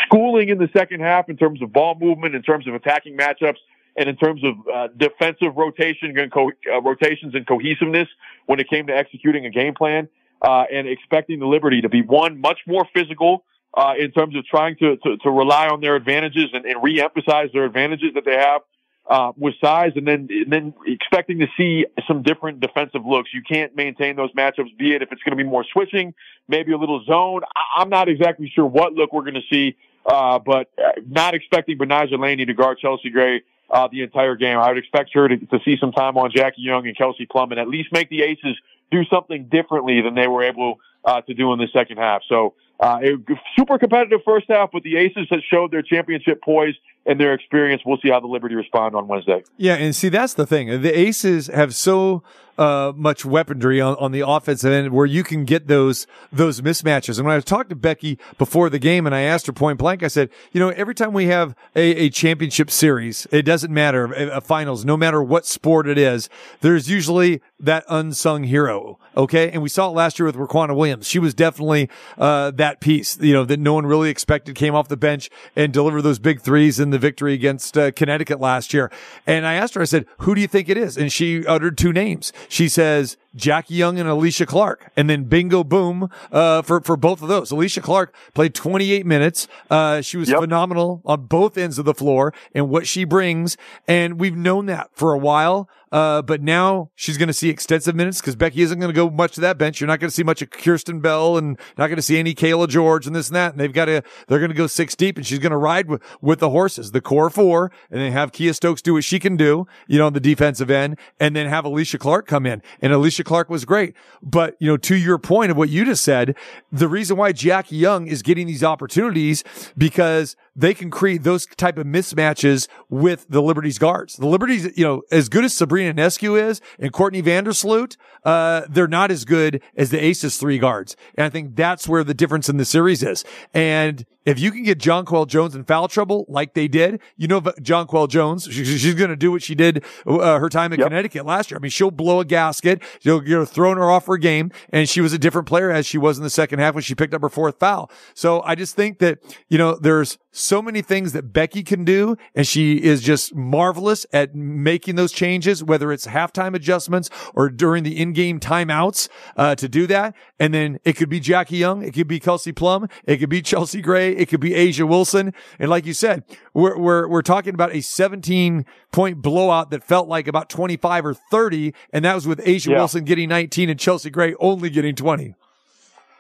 schooling in the second half in terms of ball movement, in terms of attacking matchups, and in terms of uh, defensive rotation and co- uh, rotations and cohesiveness when it came to executing a game plan uh, and expecting the Liberty to be one much more physical uh, in terms of trying to, to, to rely on their advantages and, and re-emphasize their advantages that they have uh, with size, and then and then expecting to see some different defensive looks. You can't maintain those matchups, be it if it's going to be more switching, maybe a little zone. I- I'm not exactly sure what look we're going to see, uh, but not expecting Betnijah Laney to guard Chelsea Gray uh, the entire game. I would expect her to, to see some time on Jackie Young and Kelsey Plum, and at least make the Aces do something differently than they were able uh, to do in the second half. So. Uh, a super competitive first half, but the Aces has showed their championship poise and their experience. We'll see how the Liberty respond on Wednesday. Yeah, and see that's the thing. The Aces have so uh, much weaponry on, on the offensive end where you can get those those mismatches. And when I talked to Becky before the game, and I asked her point blank, I said, you know, every time we have a, a championship series, it doesn't matter a, a finals, no matter what sport it is. There's usually that unsung hero. Okay, and we saw it last year with Riquna Williams. She was definitely uh, that piece, you know, that no one really expected came off the bench and delivered those big threes in the victory against uh, Connecticut last year. And I asked her, I said, "Who do you think it is?" And she uttered two names. She says Jackie Young and Alysha Clark, and then bingo boom uh, for for both of those. Alysha Clark played 28 minutes. Uh, she was yep. phenomenal on both ends of the floor and what she brings, and we've known that for a while. Uh, but now she's going to see extensive minutes because Becky isn't going to go much to that bench. You're not going to see much of Kierstan Bell and not going to see any Cayla George and this and that. And they've got to, they're going to go six deep and she's going to ride with, with the horses, the core four, and then have Kiah Stokes do what she can do, you know, on the defensive end, and then have Alysha Clark come in. And Alysha Clark was great. But, you know, to your point of what you just said, the reason why Jackie Young is getting these opportunities because they can create those type of mismatches with the Liberty's guards. The Liberty's, you know, as good as Sabrina Ionescu is and Courtney Vandersloot, uh, they're not as good as the Aces three guards. And I think that's where the difference in the series is. And if you can get John Jonquel Jones in foul trouble like they did, you know, John Jonquel Jones, she, she's going to do what she did uh, her time in yep. Connecticut last year. I mean, she'll blow a gasket. You'll, you're throwing her off her game and she was a different player as she was in the second half when she picked up her fourth foul. So I just think that, you know, there's so many things that Becky can do, and she is just marvelous at making those changes, whether it's halftime adjustments or during the in-game timeouts uh, to do that. And then it could be Jackie Young, it could be Kelsey Plum, it could be Chelsea Gray, it could be A'ja Wilson, and like you said, we're we're we're talking about a 17 point blowout that felt like about 25 or 30, and that was with A'ja Yeah. Wilson getting 19 and Chelsea Gray only getting 20.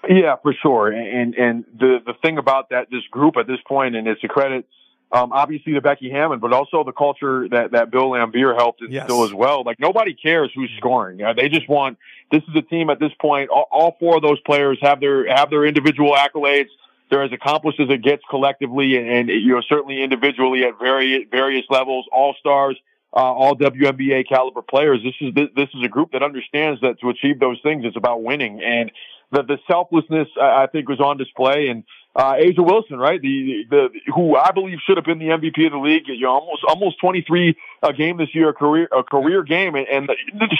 Yeah, for sure. And and the the thing about that this group at this point, and it's a credit, um, obviously to Becky Hammon, but also the culture that that Bill Laimbeer helped instill as well. Like nobody cares who's scoring. Uh, they just want this is a team at this point. All, all four of those players have their have their individual accolades. They're as accomplished as it gets collectively, and, and you know certainly individually at various various levels. All stars. Uh, all WNBA caliber players. This is this is a group that understands that to achieve those things, it's about winning. And the the selflessness I think was on display. And uh, A'ja Wilson, right, the the who I believe should have been the MVP of the league. You know, almost almost 23 a game this year, a career a career game, and, and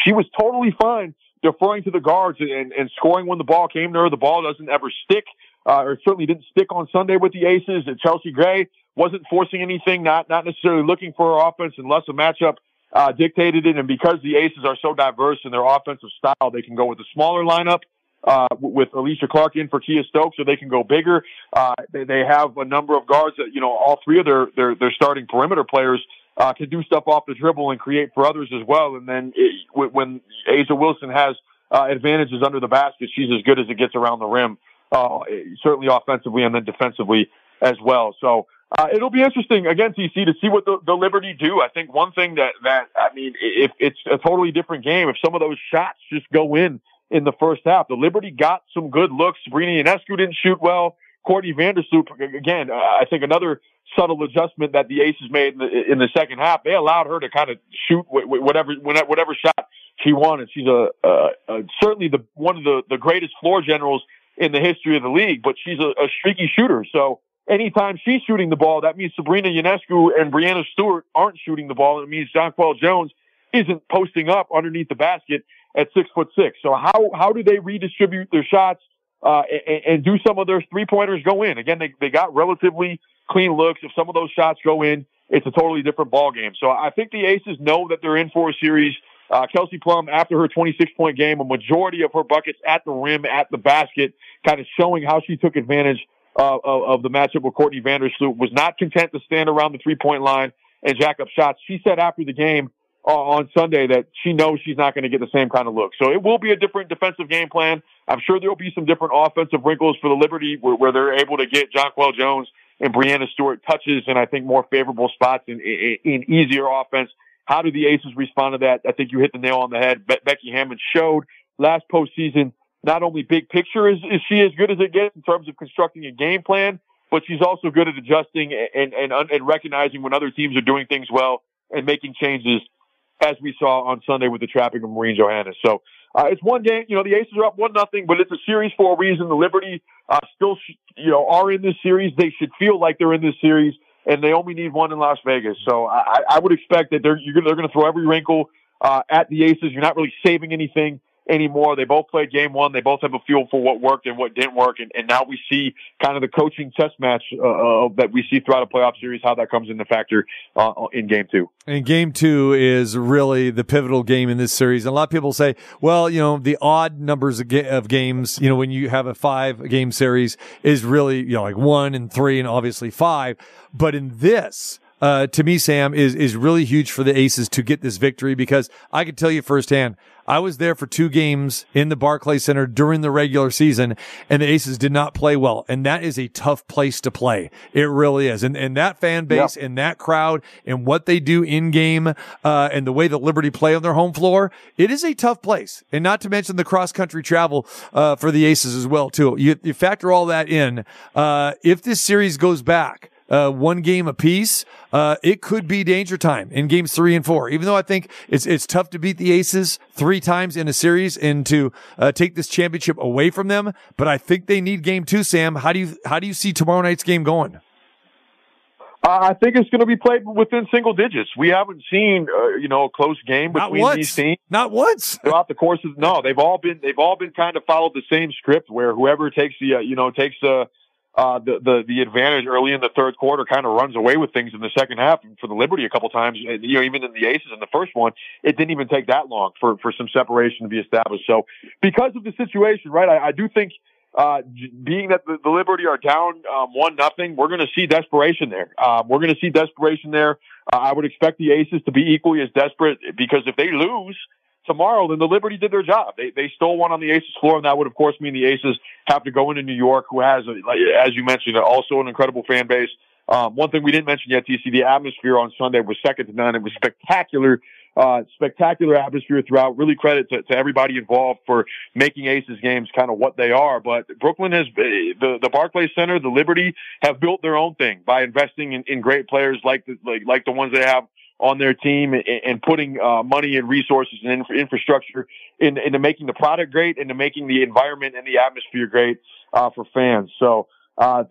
she was totally fine deferring to the guards and, and scoring when the ball came to her. The ball doesn't ever stick, uh, or certainly didn't stick on Sunday with the Aces. And Chelsea Gray wasn't forcing anything, not not necessarily looking for her offense unless a matchup uh, dictated it. And because the Aces are so diverse in their offensive style, they can go with a smaller lineup uh, with Alysha Clark in for Kiah Stokes, so they can go bigger. Uh, they, they have a number of guards that, you know, all three of their, their, their starting perimeter players, uh, can do stuff off the dribble and create for others as well. And then it, when A'ja Wilson has, uh, advantages under the basket, she's as good as it gets around the rim, uh, certainly offensively and then defensively as well. So, uh, it'll be interesting again, TC, to see what the, the Liberty do. I think one thing that, that, I mean, if it's a totally different game, if some of those shots just go in in the first half, the Liberty got some good looks. Sabrina Ionescu didn't shoot well. Courtney Vandersloot, again, uh, I think another subtle adjustment that the Aces made in the, in the second half, they allowed her to kind of shoot wh- wh- whatever, whatever shot she wanted. She's a, uh, uh, certainly the, one of the, the greatest floor generals in the history of the league, but she's a, a streaky shooter. So, anytime she's shooting the ball, that means Sabrina Ionescu and Breanna Stewart aren't shooting the ball. It means Jonquel Jones isn't posting up underneath the basket at six foot six. So how how do they redistribute their shots uh, and, and do some of their three pointers go in? Again, they they got relatively clean looks. If some of those shots go in, it's a totally different ball game. So I think the Aces know that they're in for a series. Uh, Kelsey Plum, after her 26 point game, a majority of her buckets at the rim, at the basket, kind of showing how she took advantage uh, of, of the matchup with Courtney Vandersloot, was not content to stand around the three point line and jack up shots. She said after the game Uh, on Sunday that she knows she's not going to get the same kind of look. So it will be a different defensive game plan. I'm sure there will be some different offensive wrinkles for the Liberty where, where they're able to get Jonquel Jones and Breanna Stewart touches and I think more favorable spots in, in, in easier offense. How do the Aces respond to that? I think you hit the nail on the head. Be- Becky Hammon showed last postseason not only big picture is, is she as good as it gets in terms of constructing a game plan, but she's also good at adjusting and, and, and recognizing when other teams are doing things well and making changes as we saw on Sunday with the trapping of Marine Johannes. So uh, it's one game. You know, the Aces are up one nothing, but it's a series for a reason. The Liberty uh, still, sh- you know, are in this series. They should feel like they're in this series, and they only need one in Las Vegas. So I, I would expect that they're you're gonna, they're going to throw every wrinkle uh, at the Aces. You're not really saving anything anymore. They both played game one. They both have a feel for what worked and what didn't work. And, and now we see kind of the coaching test match uh, uh, that we see throughout a playoff series, how that comes into factor uh, in game two. And game two is really the pivotal game in this series. And a lot of people say, well, you know, the odd numbers of, ga- of games, you know, when you have a five game series is really, you know, like one and three and obviously five. But in this, uh, to me, Sam is, is really huge for the Aces to get this victory because I can tell you firsthand, I was there for two games in the Barclays Center during the regular season and the Aces did not play well. And that is a tough place to play. It really is. And, and that fan base and that crowd and what they do in game, uh, and the way that Liberty play on their home floor, it is a tough place. And not to mention the cross country travel, uh, for the Aces as well, too. You, you factor all that in. Uh, if this series goes back, uh, one game apiece, uh, it could be danger time in games three and four. Even though I think it's it's tough to beat the Aces three times in a series and to uh, take this championship away from them, but I think they need game two. Sam, how do you how do you see tomorrow night's game going? Uh, I think it's going to be played within single digits. We haven't seen, uh, you know, a close game Not between once. these teams. Not once. throughout the course of no, they've all been they've all been kind of followed the same script where whoever takes the uh, you know takes the uh, the, the the advantage early in the third quarter kind of runs away with things in the second half. For the Liberty, a couple times, you know, even in the Aces in the first one, it didn't even take that long for for some separation to be established. So, because of the situation, right, I, I do think. Uh, being that the, the Liberty are down um, one nothing, we're going to see desperation there. Um, we're going to see desperation there. Uh, I would expect the Aces to be equally as desperate because if they lose, tomorrow, then the Liberty did their job. They they stole one on the Aces floor, and that would of course mean the Aces have to go into New York, who has, a, like, as you mentioned, also an incredible fan base. Um, one thing we didn't mention yet, TC, the atmosphere on Sunday was second to none. It was spectacular, uh, spectacular atmosphere throughout. Really credit to, to everybody involved for making Aces games kind of what they are. But Brooklyn has the the Barclays Center, the Liberty have built their own thing by investing in, in great players like the like like the ones they have on their team and, and putting uh, money and resources and infra- infrastructure in, into making the product great, into making the environment and the atmosphere great uh, for fans. So uh,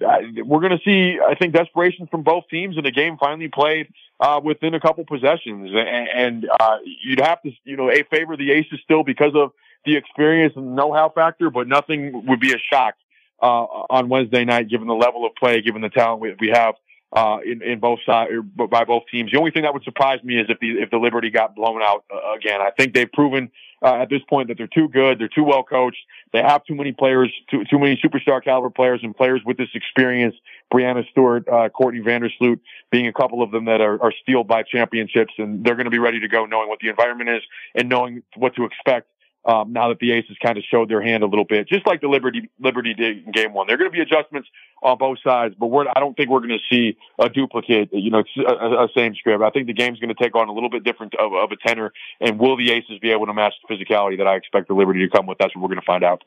we're going to see, I think, desperation from both teams, in the game finally played uh, within a couple possessions. And, and uh, you'd have to, you know, a favor the Aces still because of the experience and know-how factor, but nothing would be a shock uh, on Wednesday night, given the level of play, given the talent we, we have uh, in, in both sides by both teams. The only thing that would surprise me is if the if the Liberty got blown out uh, again. I think they've proven uh, at this point that they're too good, they're too well coached, they have too many players, too too many superstar caliber players and players with this experience. Breanna Stewart, uh, Courtney Vandersloot being a couple of them that are, are steeled by championships, and they're going to be ready to go, knowing what the environment is and knowing what to expect um, now that the Aces kind of showed their hand a little bit, just like the Liberty Liberty did in Game One. There are going to be adjustments on both sides, but we're, I don't think we're going to see a duplicate, you know, a, a, same script. I think the game's going to take on a little bit different of, of a tenor, and will the Aces be able to match the physicality that I expect the Liberty to come with? That's what we're going to find out.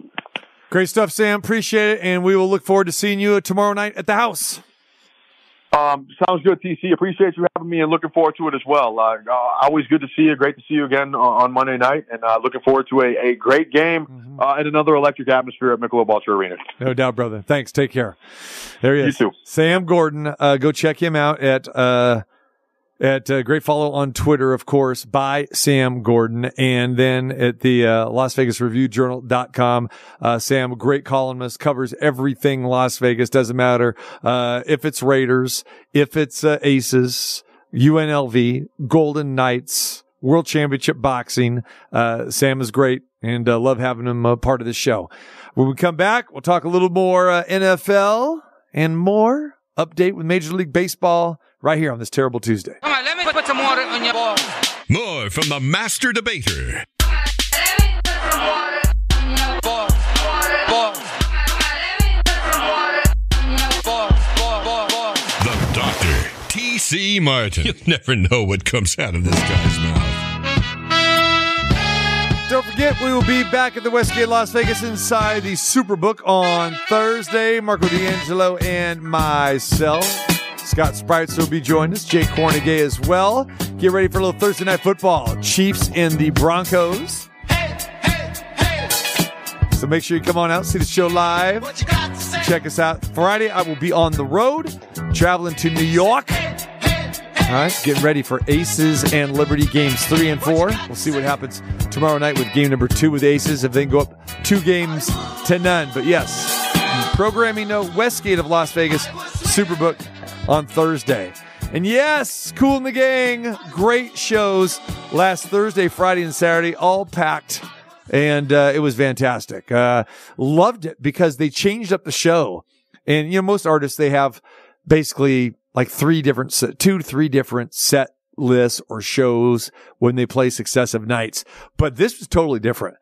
Great stuff, Sam. Appreciate it. And we will look forward to seeing you tomorrow night at the house. Um, sounds good, TC. Appreciate you having me and looking forward to it as well. Uh, uh, always good to see you. Great to see you again on, on Monday night, and uh, looking forward to a, a great game uh, and another electric atmosphere at Michelob Ultra Arena. No doubt, brother. Thanks. Take care. There he is. You too. Sam Gordon. Uh, go check him out at uh, at uh, great follow on Twitter, of course, by Sam Gordon, and then at the uh, Las Vegas Review Journal.com. Uh, Sam, great columnist, covers everything Las Vegas. Doesn't matter uh, if it's Raiders, if it's uh, Aces, UNLV, Golden Knights. World Championship Boxing. Uh, Sam is great and uh, love having him a part of the show. When we come back, we'll talk a little more NFL and more update with Major League Baseball right here on this terrible Tuesday. Come on, let me put some water on your ball. More from the master debater. The doctor, T.C. Martin. You'll never know what comes out of this guy's mouth. Don't forget, we will be back at the Westgate Las Vegas inside the Superbook on Thursday. Marco D'Angelo and myself. Scott Sprites will be joining us. Jay Kornegay as well. Get ready for a little Thursday night football. Chiefs and the Broncos. So make sure you come on out, see the show live. Check us out. Friday, I will be on the road, traveling to New York. All right, getting ready for Aces and Liberty games three and four. We'll see what happens tomorrow night with game number two with Aces if they can go up two games to none. But yes, programming note Westgate of Las Vegas, Superbook on Thursday. And yes, Kool in the Gang, great shows last Thursday, Friday, and Saturday, all packed. And uh, it was fantastic. Uh, loved it because they changed up the show. And, you know, most artists, they have basically like three different, se- two three different set lists or shows when they play successive nights. But this was totally different.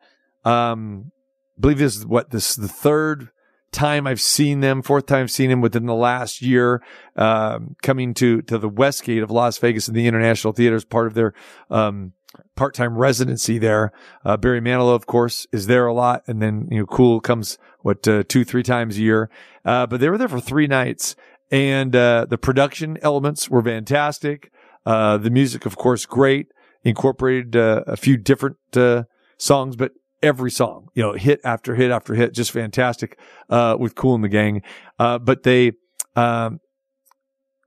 Um, I believe this is what this is the third time I've seen them, fourth time I've seen them within the last year, um, coming to, to the Westgate of Las Vegas and the International Theater as part of their, um, part-time residency there. Uh, Barry Manilow, of course, is there a lot. And then, you know, Kool comes, what, uh, two, three times a year. Uh, but they were there for three nights and, uh, the production elements were fantastic. Uh, the music, of course, great. Incorporated, uh, a few different, uh, songs, but every song, you know, hit after hit after hit, just fantastic, uh, with Kool and the Gang. Uh, but they, um,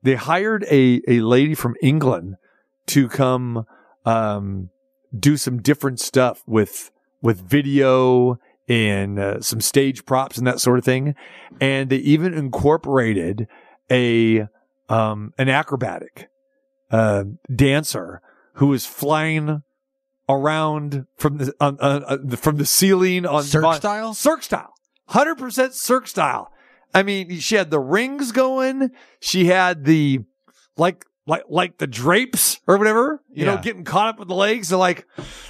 they hired a, a lady from England to come, um, do some different stuff with, with video and uh, some stage props and that sort of thing. And they even incorporated a um, an acrobatic uh, dancer who was flying around from the on, uh, from the ceiling on Cirque style? Cirque style, hundred percent Cirque style. I mean, she had the rings going. She had the like like like the drapes or whatever. You know, getting caught up with the legs. They're like,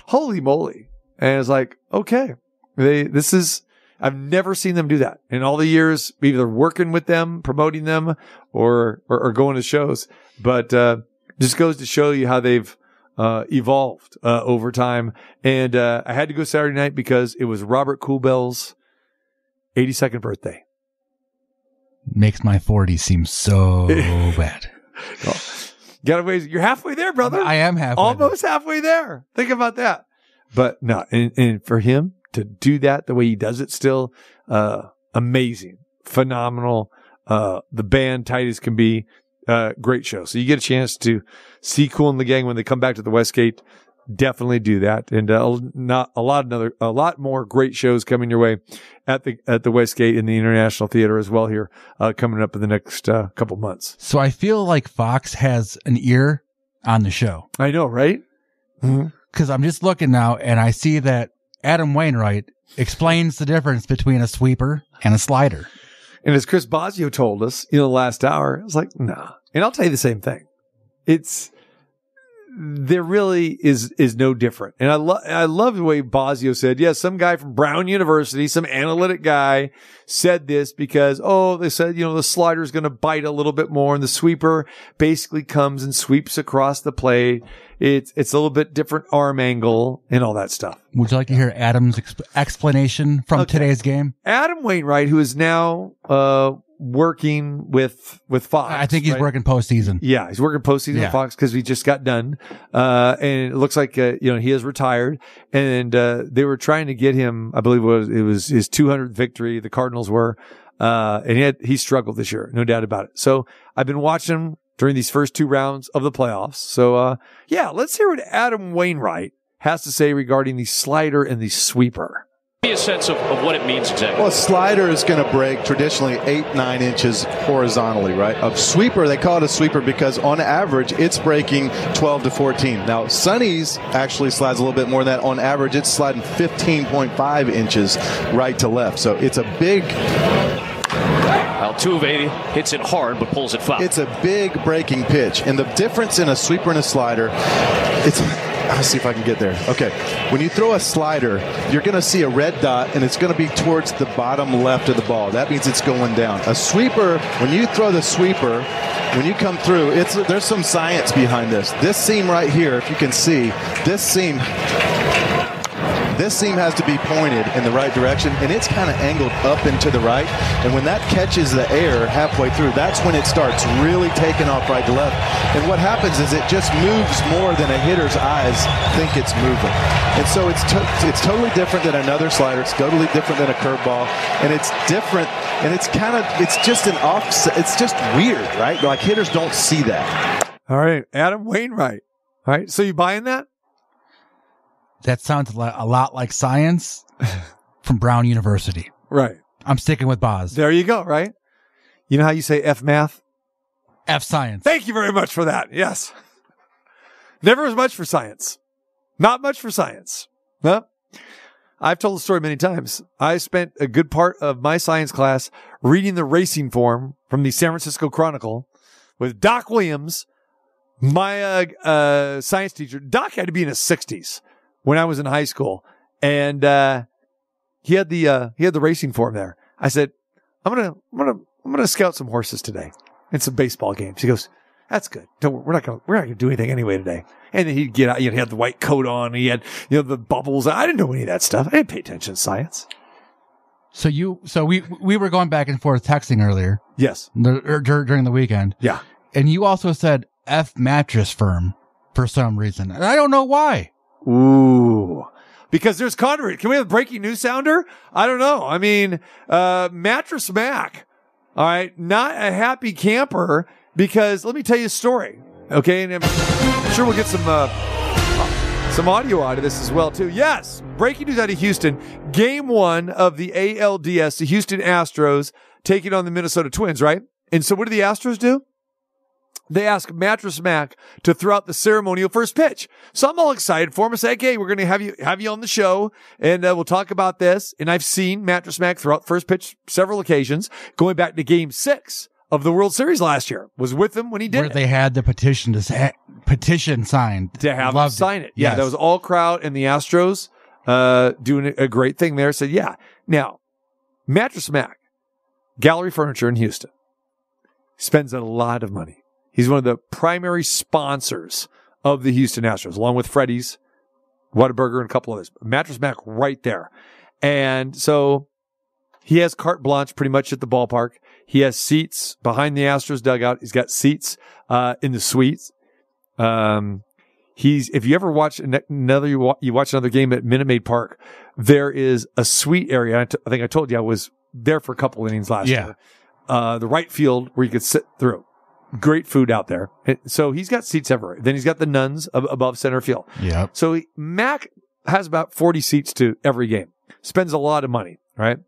holy moly! And it's like, okay, they this is. I've never seen them do that in all the years, either working with them, promoting them, or or, or going to shows. But uh, just goes to show you how they've uh, evolved uh, over time. And uh, I had to go Saturday night because it was Robert Kool Bell's 82nd birthday. Makes my 40 seem so bad. Got to wait. You're halfway there, brother. I am halfway there. Almost halfway there. Think about that. But no, and, and for him to do that the way he does it still, uh, amazing, phenomenal. Uh, the band tight as can be, uh, great show. So you get a chance to see Kool and the Gang when they come back to the Westgate. Definitely do that, and uh, not a lot another a lot more great shows coming your way at the at the Westgate in the International Theater as well here uh, coming up in the next uh, couple months. So I feel like Fox has an ear on the show. I know, right? Because I'm just looking now and I see that Adam Wainwright explains the difference between a sweeper and a slider. And as Chris Bosio told us, you know, the last hour, I was like, nah. And I'll tell you the same thing. It's there really is is no different. And I love I love the way Bosio said, yes, some guy from Brown University, some analytic guy said this because oh, they said, you know, the slider is going to bite a little bit more and the sweeper basically comes and sweeps across the plate. It's it's a little bit different arm angle and all that stuff. Would you like to hear Adam's exp- explanation from today's game? Adam Wainwright, who is now uh working with with Fox. I think he's right? working postseason. Yeah, he's working postseason Yeah. Fox because he just got done, uh, and it looks like uh, you know he has retired. And uh, they were trying to get him. I believe it was it was his 200th victory. The Cardinals were, uh, and he had he struggled this year, no doubt about it. So I've been watching him during these first two rounds of the playoffs. So uh, yeah, let's hear what Adam Wainwright has to say regarding the slider and the sweeper. Me a sense of, of what it means exactly. Well, a slider is going to break traditionally eight, nine inches horizontally, right? A sweeper, they call it a sweeper because on average it's breaking 12 to 14. Now, Sonny's actually slides a little bit more than that. On average, it's sliding 15.5 inches right to left. So it's a big, Altuve hits it hard but pulls it foul. it's a big breaking pitch. And the difference in a sweeper and a slider, it's. Let's see if I can get there. Okay. When you throw a slider, you're going to see a red dot, and it's going to be towards the bottom left of the ball. That means it's going down. A sweeper, when you throw the sweeper, when you come through, it's there's some science behind this. This seam right here, if you can see, this seam this seam has to be pointed in the right direction, and it's kind of angled up and to the right. And when that catches the air halfway through, that's when it starts really taking off right to left. And what happens is it just moves more than a hitter's eyes think it's moving. And so it's to- it's totally different than another slider. It's totally different than a curveball, and it's different. And it's kind of it's just an offset. It's just weird, right? Like hitters don't see that. All right, Adam Wainwright. All right, so you buying that? That sounds a lot like science from Brown University. Right. I'm sticking with Boz. There you go. Right. You know how you say F math? F science. Thank you very much for that. Yes. Never as much for science. Not much for science. No. I've told the story many times. I spent a good part of my science class reading the racing form from the San Francisco Chronicle with Doc Williams, my uh, uh, science teacher. Doc had to be in his 60s when I was in high school. And uh, he had the uh, he had the racing form there. I said, I'm gonna I'm gonna I'm gonna scout some horses today and some baseball games. He goes, That's good. Don't we're not gonna we're not gonna do anything anyway today. And then he'd get out, you know, he had the white coat on, he had you know the bubbles. I didn't know any of that stuff. I didn't pay attention to science. So you, so we we were going back and forth texting earlier. Yes. Er, dur- during the weekend. Yeah. And you also said F mattress firm for some reason, and I don't know why. Ooh. Because there's conduit. Can we have a breaking news sounder? I don't know. I mean, uh, Mattress Mac. All right. Not a happy camper because let me tell you a story. Okay. And I'm sure we'll get some, uh, some audio out of this as well too. Yes, breaking news out of Houston. Game one of the ALDS, the Houston Astros taking on the Minnesota Twins, right? And so what do the Astros do? They ask Mattress Mac to throw out the ceremonial first pitch. So I'm all excited for him. I say, okay, we're going to have you, have you on the show and uh, we'll talk about this. And I've seen Mattress Mac throw out first pitch several occasions going back to game six of the World Series last year. Was with him when he did Where it. they had the petition to sa- petition signed to have him sign it. Yeah, Yes. that was all crowd and the Astros uh, doing a- great thing there. Said, yeah. Now, Mattress Mac, Gallery Furniture in Houston, spends a lot of money. He's one of the primary sponsors of the Houston Astros, along with Freddie's, Whataburger, and a couple others. Mattress Mac right there. And so he has carte blanche pretty much at the ballpark. He has seats behind the Astros dugout. He's got seats uh, in the suites. Um, he's if you ever watch another you, wa- you watch another game at Minute Maid Park, there is a suite area. I, t- I think I told you I was there for a couple innings last Yeah. year. Uh, the right field where you could sit through. Great food out there. So he's got seats everywhere. Then he's got the nuns ab- above center field. Yeah. So he, Mac has about 40 seats to every game, spends a lot of money, right?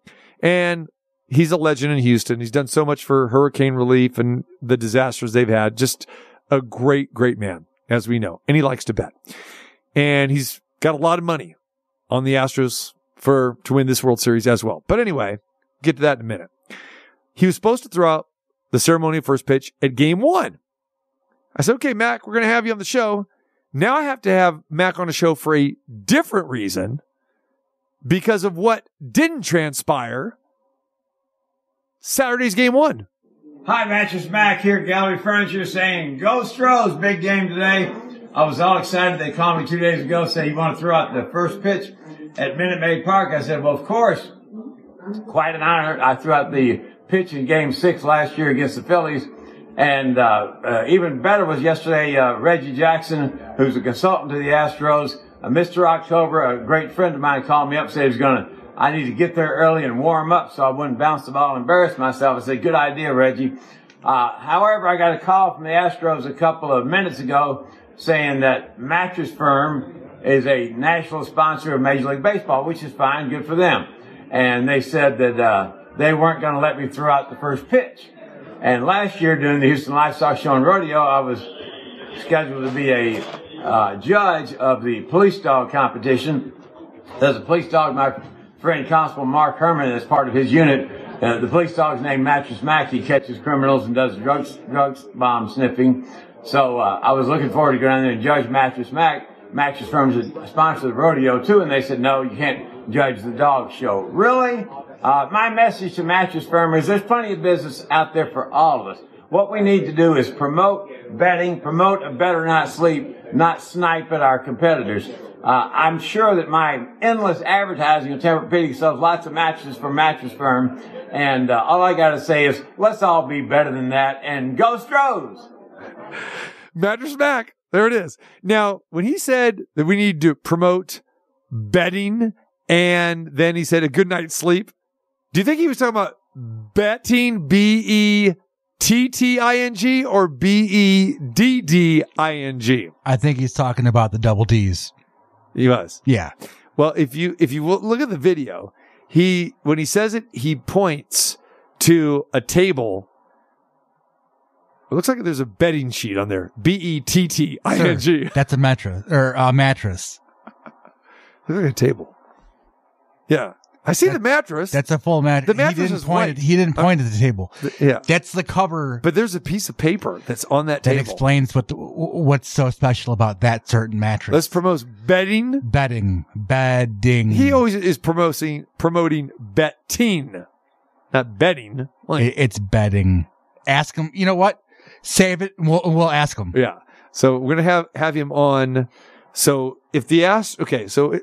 And he's a legend in Houston. He's done so much for hurricane relief and the disasters they've had. Just a great, great man, as we know. And he likes to bet. And he's got a lot of money on the Astros for to win this World Series as well. But anyway, get to that in a minute. He was supposed to throw out the ceremonial first pitch at game one. I said, okay, Mac, we're going to have you on the show. Now I have to have Mac on a show for a different reason because of what didn't transpire Saturday's game one. Hi, Mattress Mac here, Gallery Furniture, saying Go Stros, big game today. I was all excited. They called me two days ago, said, you want to throw out the first pitch at Minute Maid Park. I said, well, of course. Quite an honor. I threw out the pitch in Game Six last year against the Phillies, and uh, uh, even better was yesterday. Uh, Reggie Jackson, who's a consultant to the Astros, Mr. October, a great friend of mine, called me up, said he was going to. I need to get there early and warm up so I wouldn't bounce the ball and embarrass myself. I said, good idea, Reggie. Uh, however, I got a call from the Astros a couple of minutes ago saying that Mattress Firm is a national sponsor of Major League Baseball, which is fine, good for them. And they said that uh, they weren't going to let me throw out the first pitch. And last year during the Houston Livestock Show and Rodeo, I was scheduled to be a uh, judge of the police dog competition. There's a police dog, my friend Constable Mark Herman, as part of his unit. Uh, the police dog's named Mattress Mac. He catches criminals and does drug, drug bomb sniffing. So uh, I was looking forward to going down there and judge Mattress Mac. Mattress Firm's a sponsor of the rodeo too, and they said, no, you can't judge the dog show. Really? Uh, my message to Mattress Firm is there's plenty of business out there for all of us. What we need to do is promote betting, promote a better night's sleep, not snipe at our competitors. Uh, I'm sure that my endless advertising of Tempur-Pedic sells lots of mattresses for Mattress Firm, and uh, all I got to say is let's all be better than that, and go Stros! Mattress Mac. There it is. Now, when he said that we need to promote betting and then he said a good night's sleep, do you think he was talking about betting, B E T T I N G or B E D D I N G? I think he's talking about the double D's. He was. Yeah. Well, if you if you look at the video, he when he says it, he points to a table. It looks like there's a betting sheet on there. B E T T I N G. That's a mattress or a mattress. Look at a table. Yeah. I see the mattress. That's a full mattress. The mattress is point. white. At, he didn't uh, point at the table. yeah. That's the cover But there's a piece of paper that's on that that table. That explains what the, what's so special about that certain mattress. Let's promote betting. Betting, bedding. He always is promoting promoting betting, not betting. Like, It- it's bedding. Ask him. You know what? Save it. and We'll we'll ask him. Yeah. So we're gonna have have him on. So if the ask, okay. So it,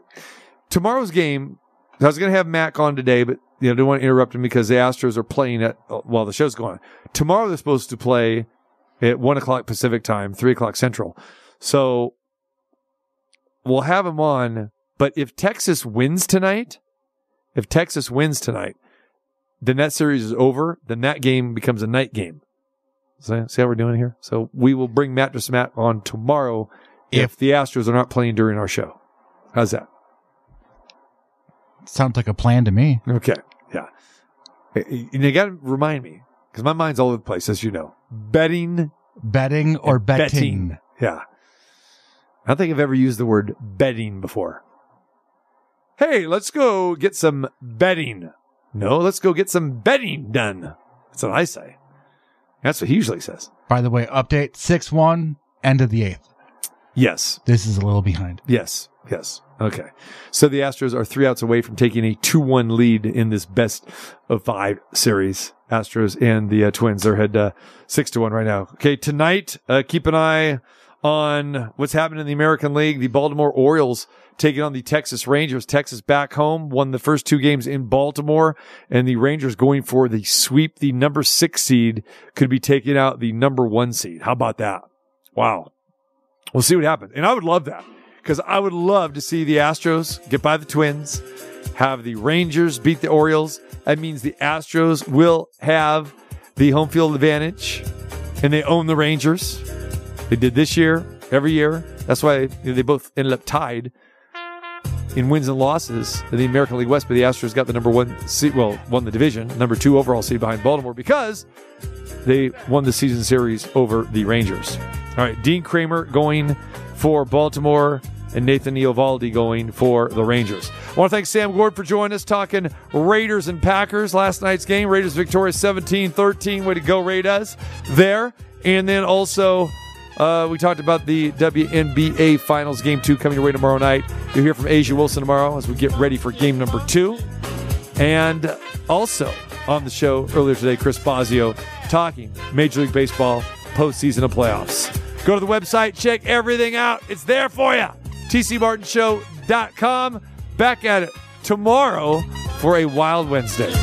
tomorrow's game, I was gonna have Mac on today, but you know, didn't want to interrupt him because the Astros are playing at while the show's going on. Tomorrow they're supposed to play at one o'clock Pacific time, three o'clock Central. So we'll have him on. But if Texas wins tonight, if Texas wins tonight, then that series is over. Then that game becomes a night game. So, see how we're doing here? So we will bring Mattress Matt on tomorrow if the Astros are not playing during our show. How's that? Sounds like a plan to me. Okay. Yeah. Eh, eh, and you got to remind me because my mind's all over the place, as you know. Betting, Betting or and betting? Yeah. I don't think I've ever used the word betting before. Hey, let's go get some betting. No, let's go get some betting done. That's what I say. That's what he usually says. By the way, update 6 1, end of the eighth. Yes. This is a little behind. Yes. Yes. Okay. So the Astros are three outs away from taking a 2 1 lead in this best of five series. Astros and the uh, Twins are head uh, 6 to 1 right now. Okay. Tonight, uh, keep an eye on what's happening in the American League. The Baltimore Orioles taking on the Texas Rangers. Texas back home, won the first two games in Baltimore, and the Rangers going for the sweep. The number six seed could be taking out the number one seed. How about that? Wow. We'll see what happens. And I would love that because I would love to see the Astros get by the Twins, have the Rangers beat the Orioles. That means the Astros will have the home field advantage and they own the Rangers. They did this year, every year. That's why they both ended up tied in wins and losses in the American League West, but the Astros got the number one seed, well, won the division, number two overall seed behind Baltimore because they won the season series over the Rangers. All right, Dean Kremer going for Baltimore and Nathan Eovaldi going for the Rangers. I want to thank Sam Gordon for joining us talking Raiders and Packers last night's game. Raiders victorious 17 13. Way to go, Raiders there. And then also, uh, we talked about the WNBA Finals Game 2 coming your way tomorrow night. You'll hear from A'ja Wilson tomorrow as we get ready for game number two. And also on the show earlier today, Chris Bosio talking Major League Baseball postseason and playoffs. Go to the website, check everything out. It's there for you. TCMartinshow.com. Back at it tomorrow for a Wild Wednesday.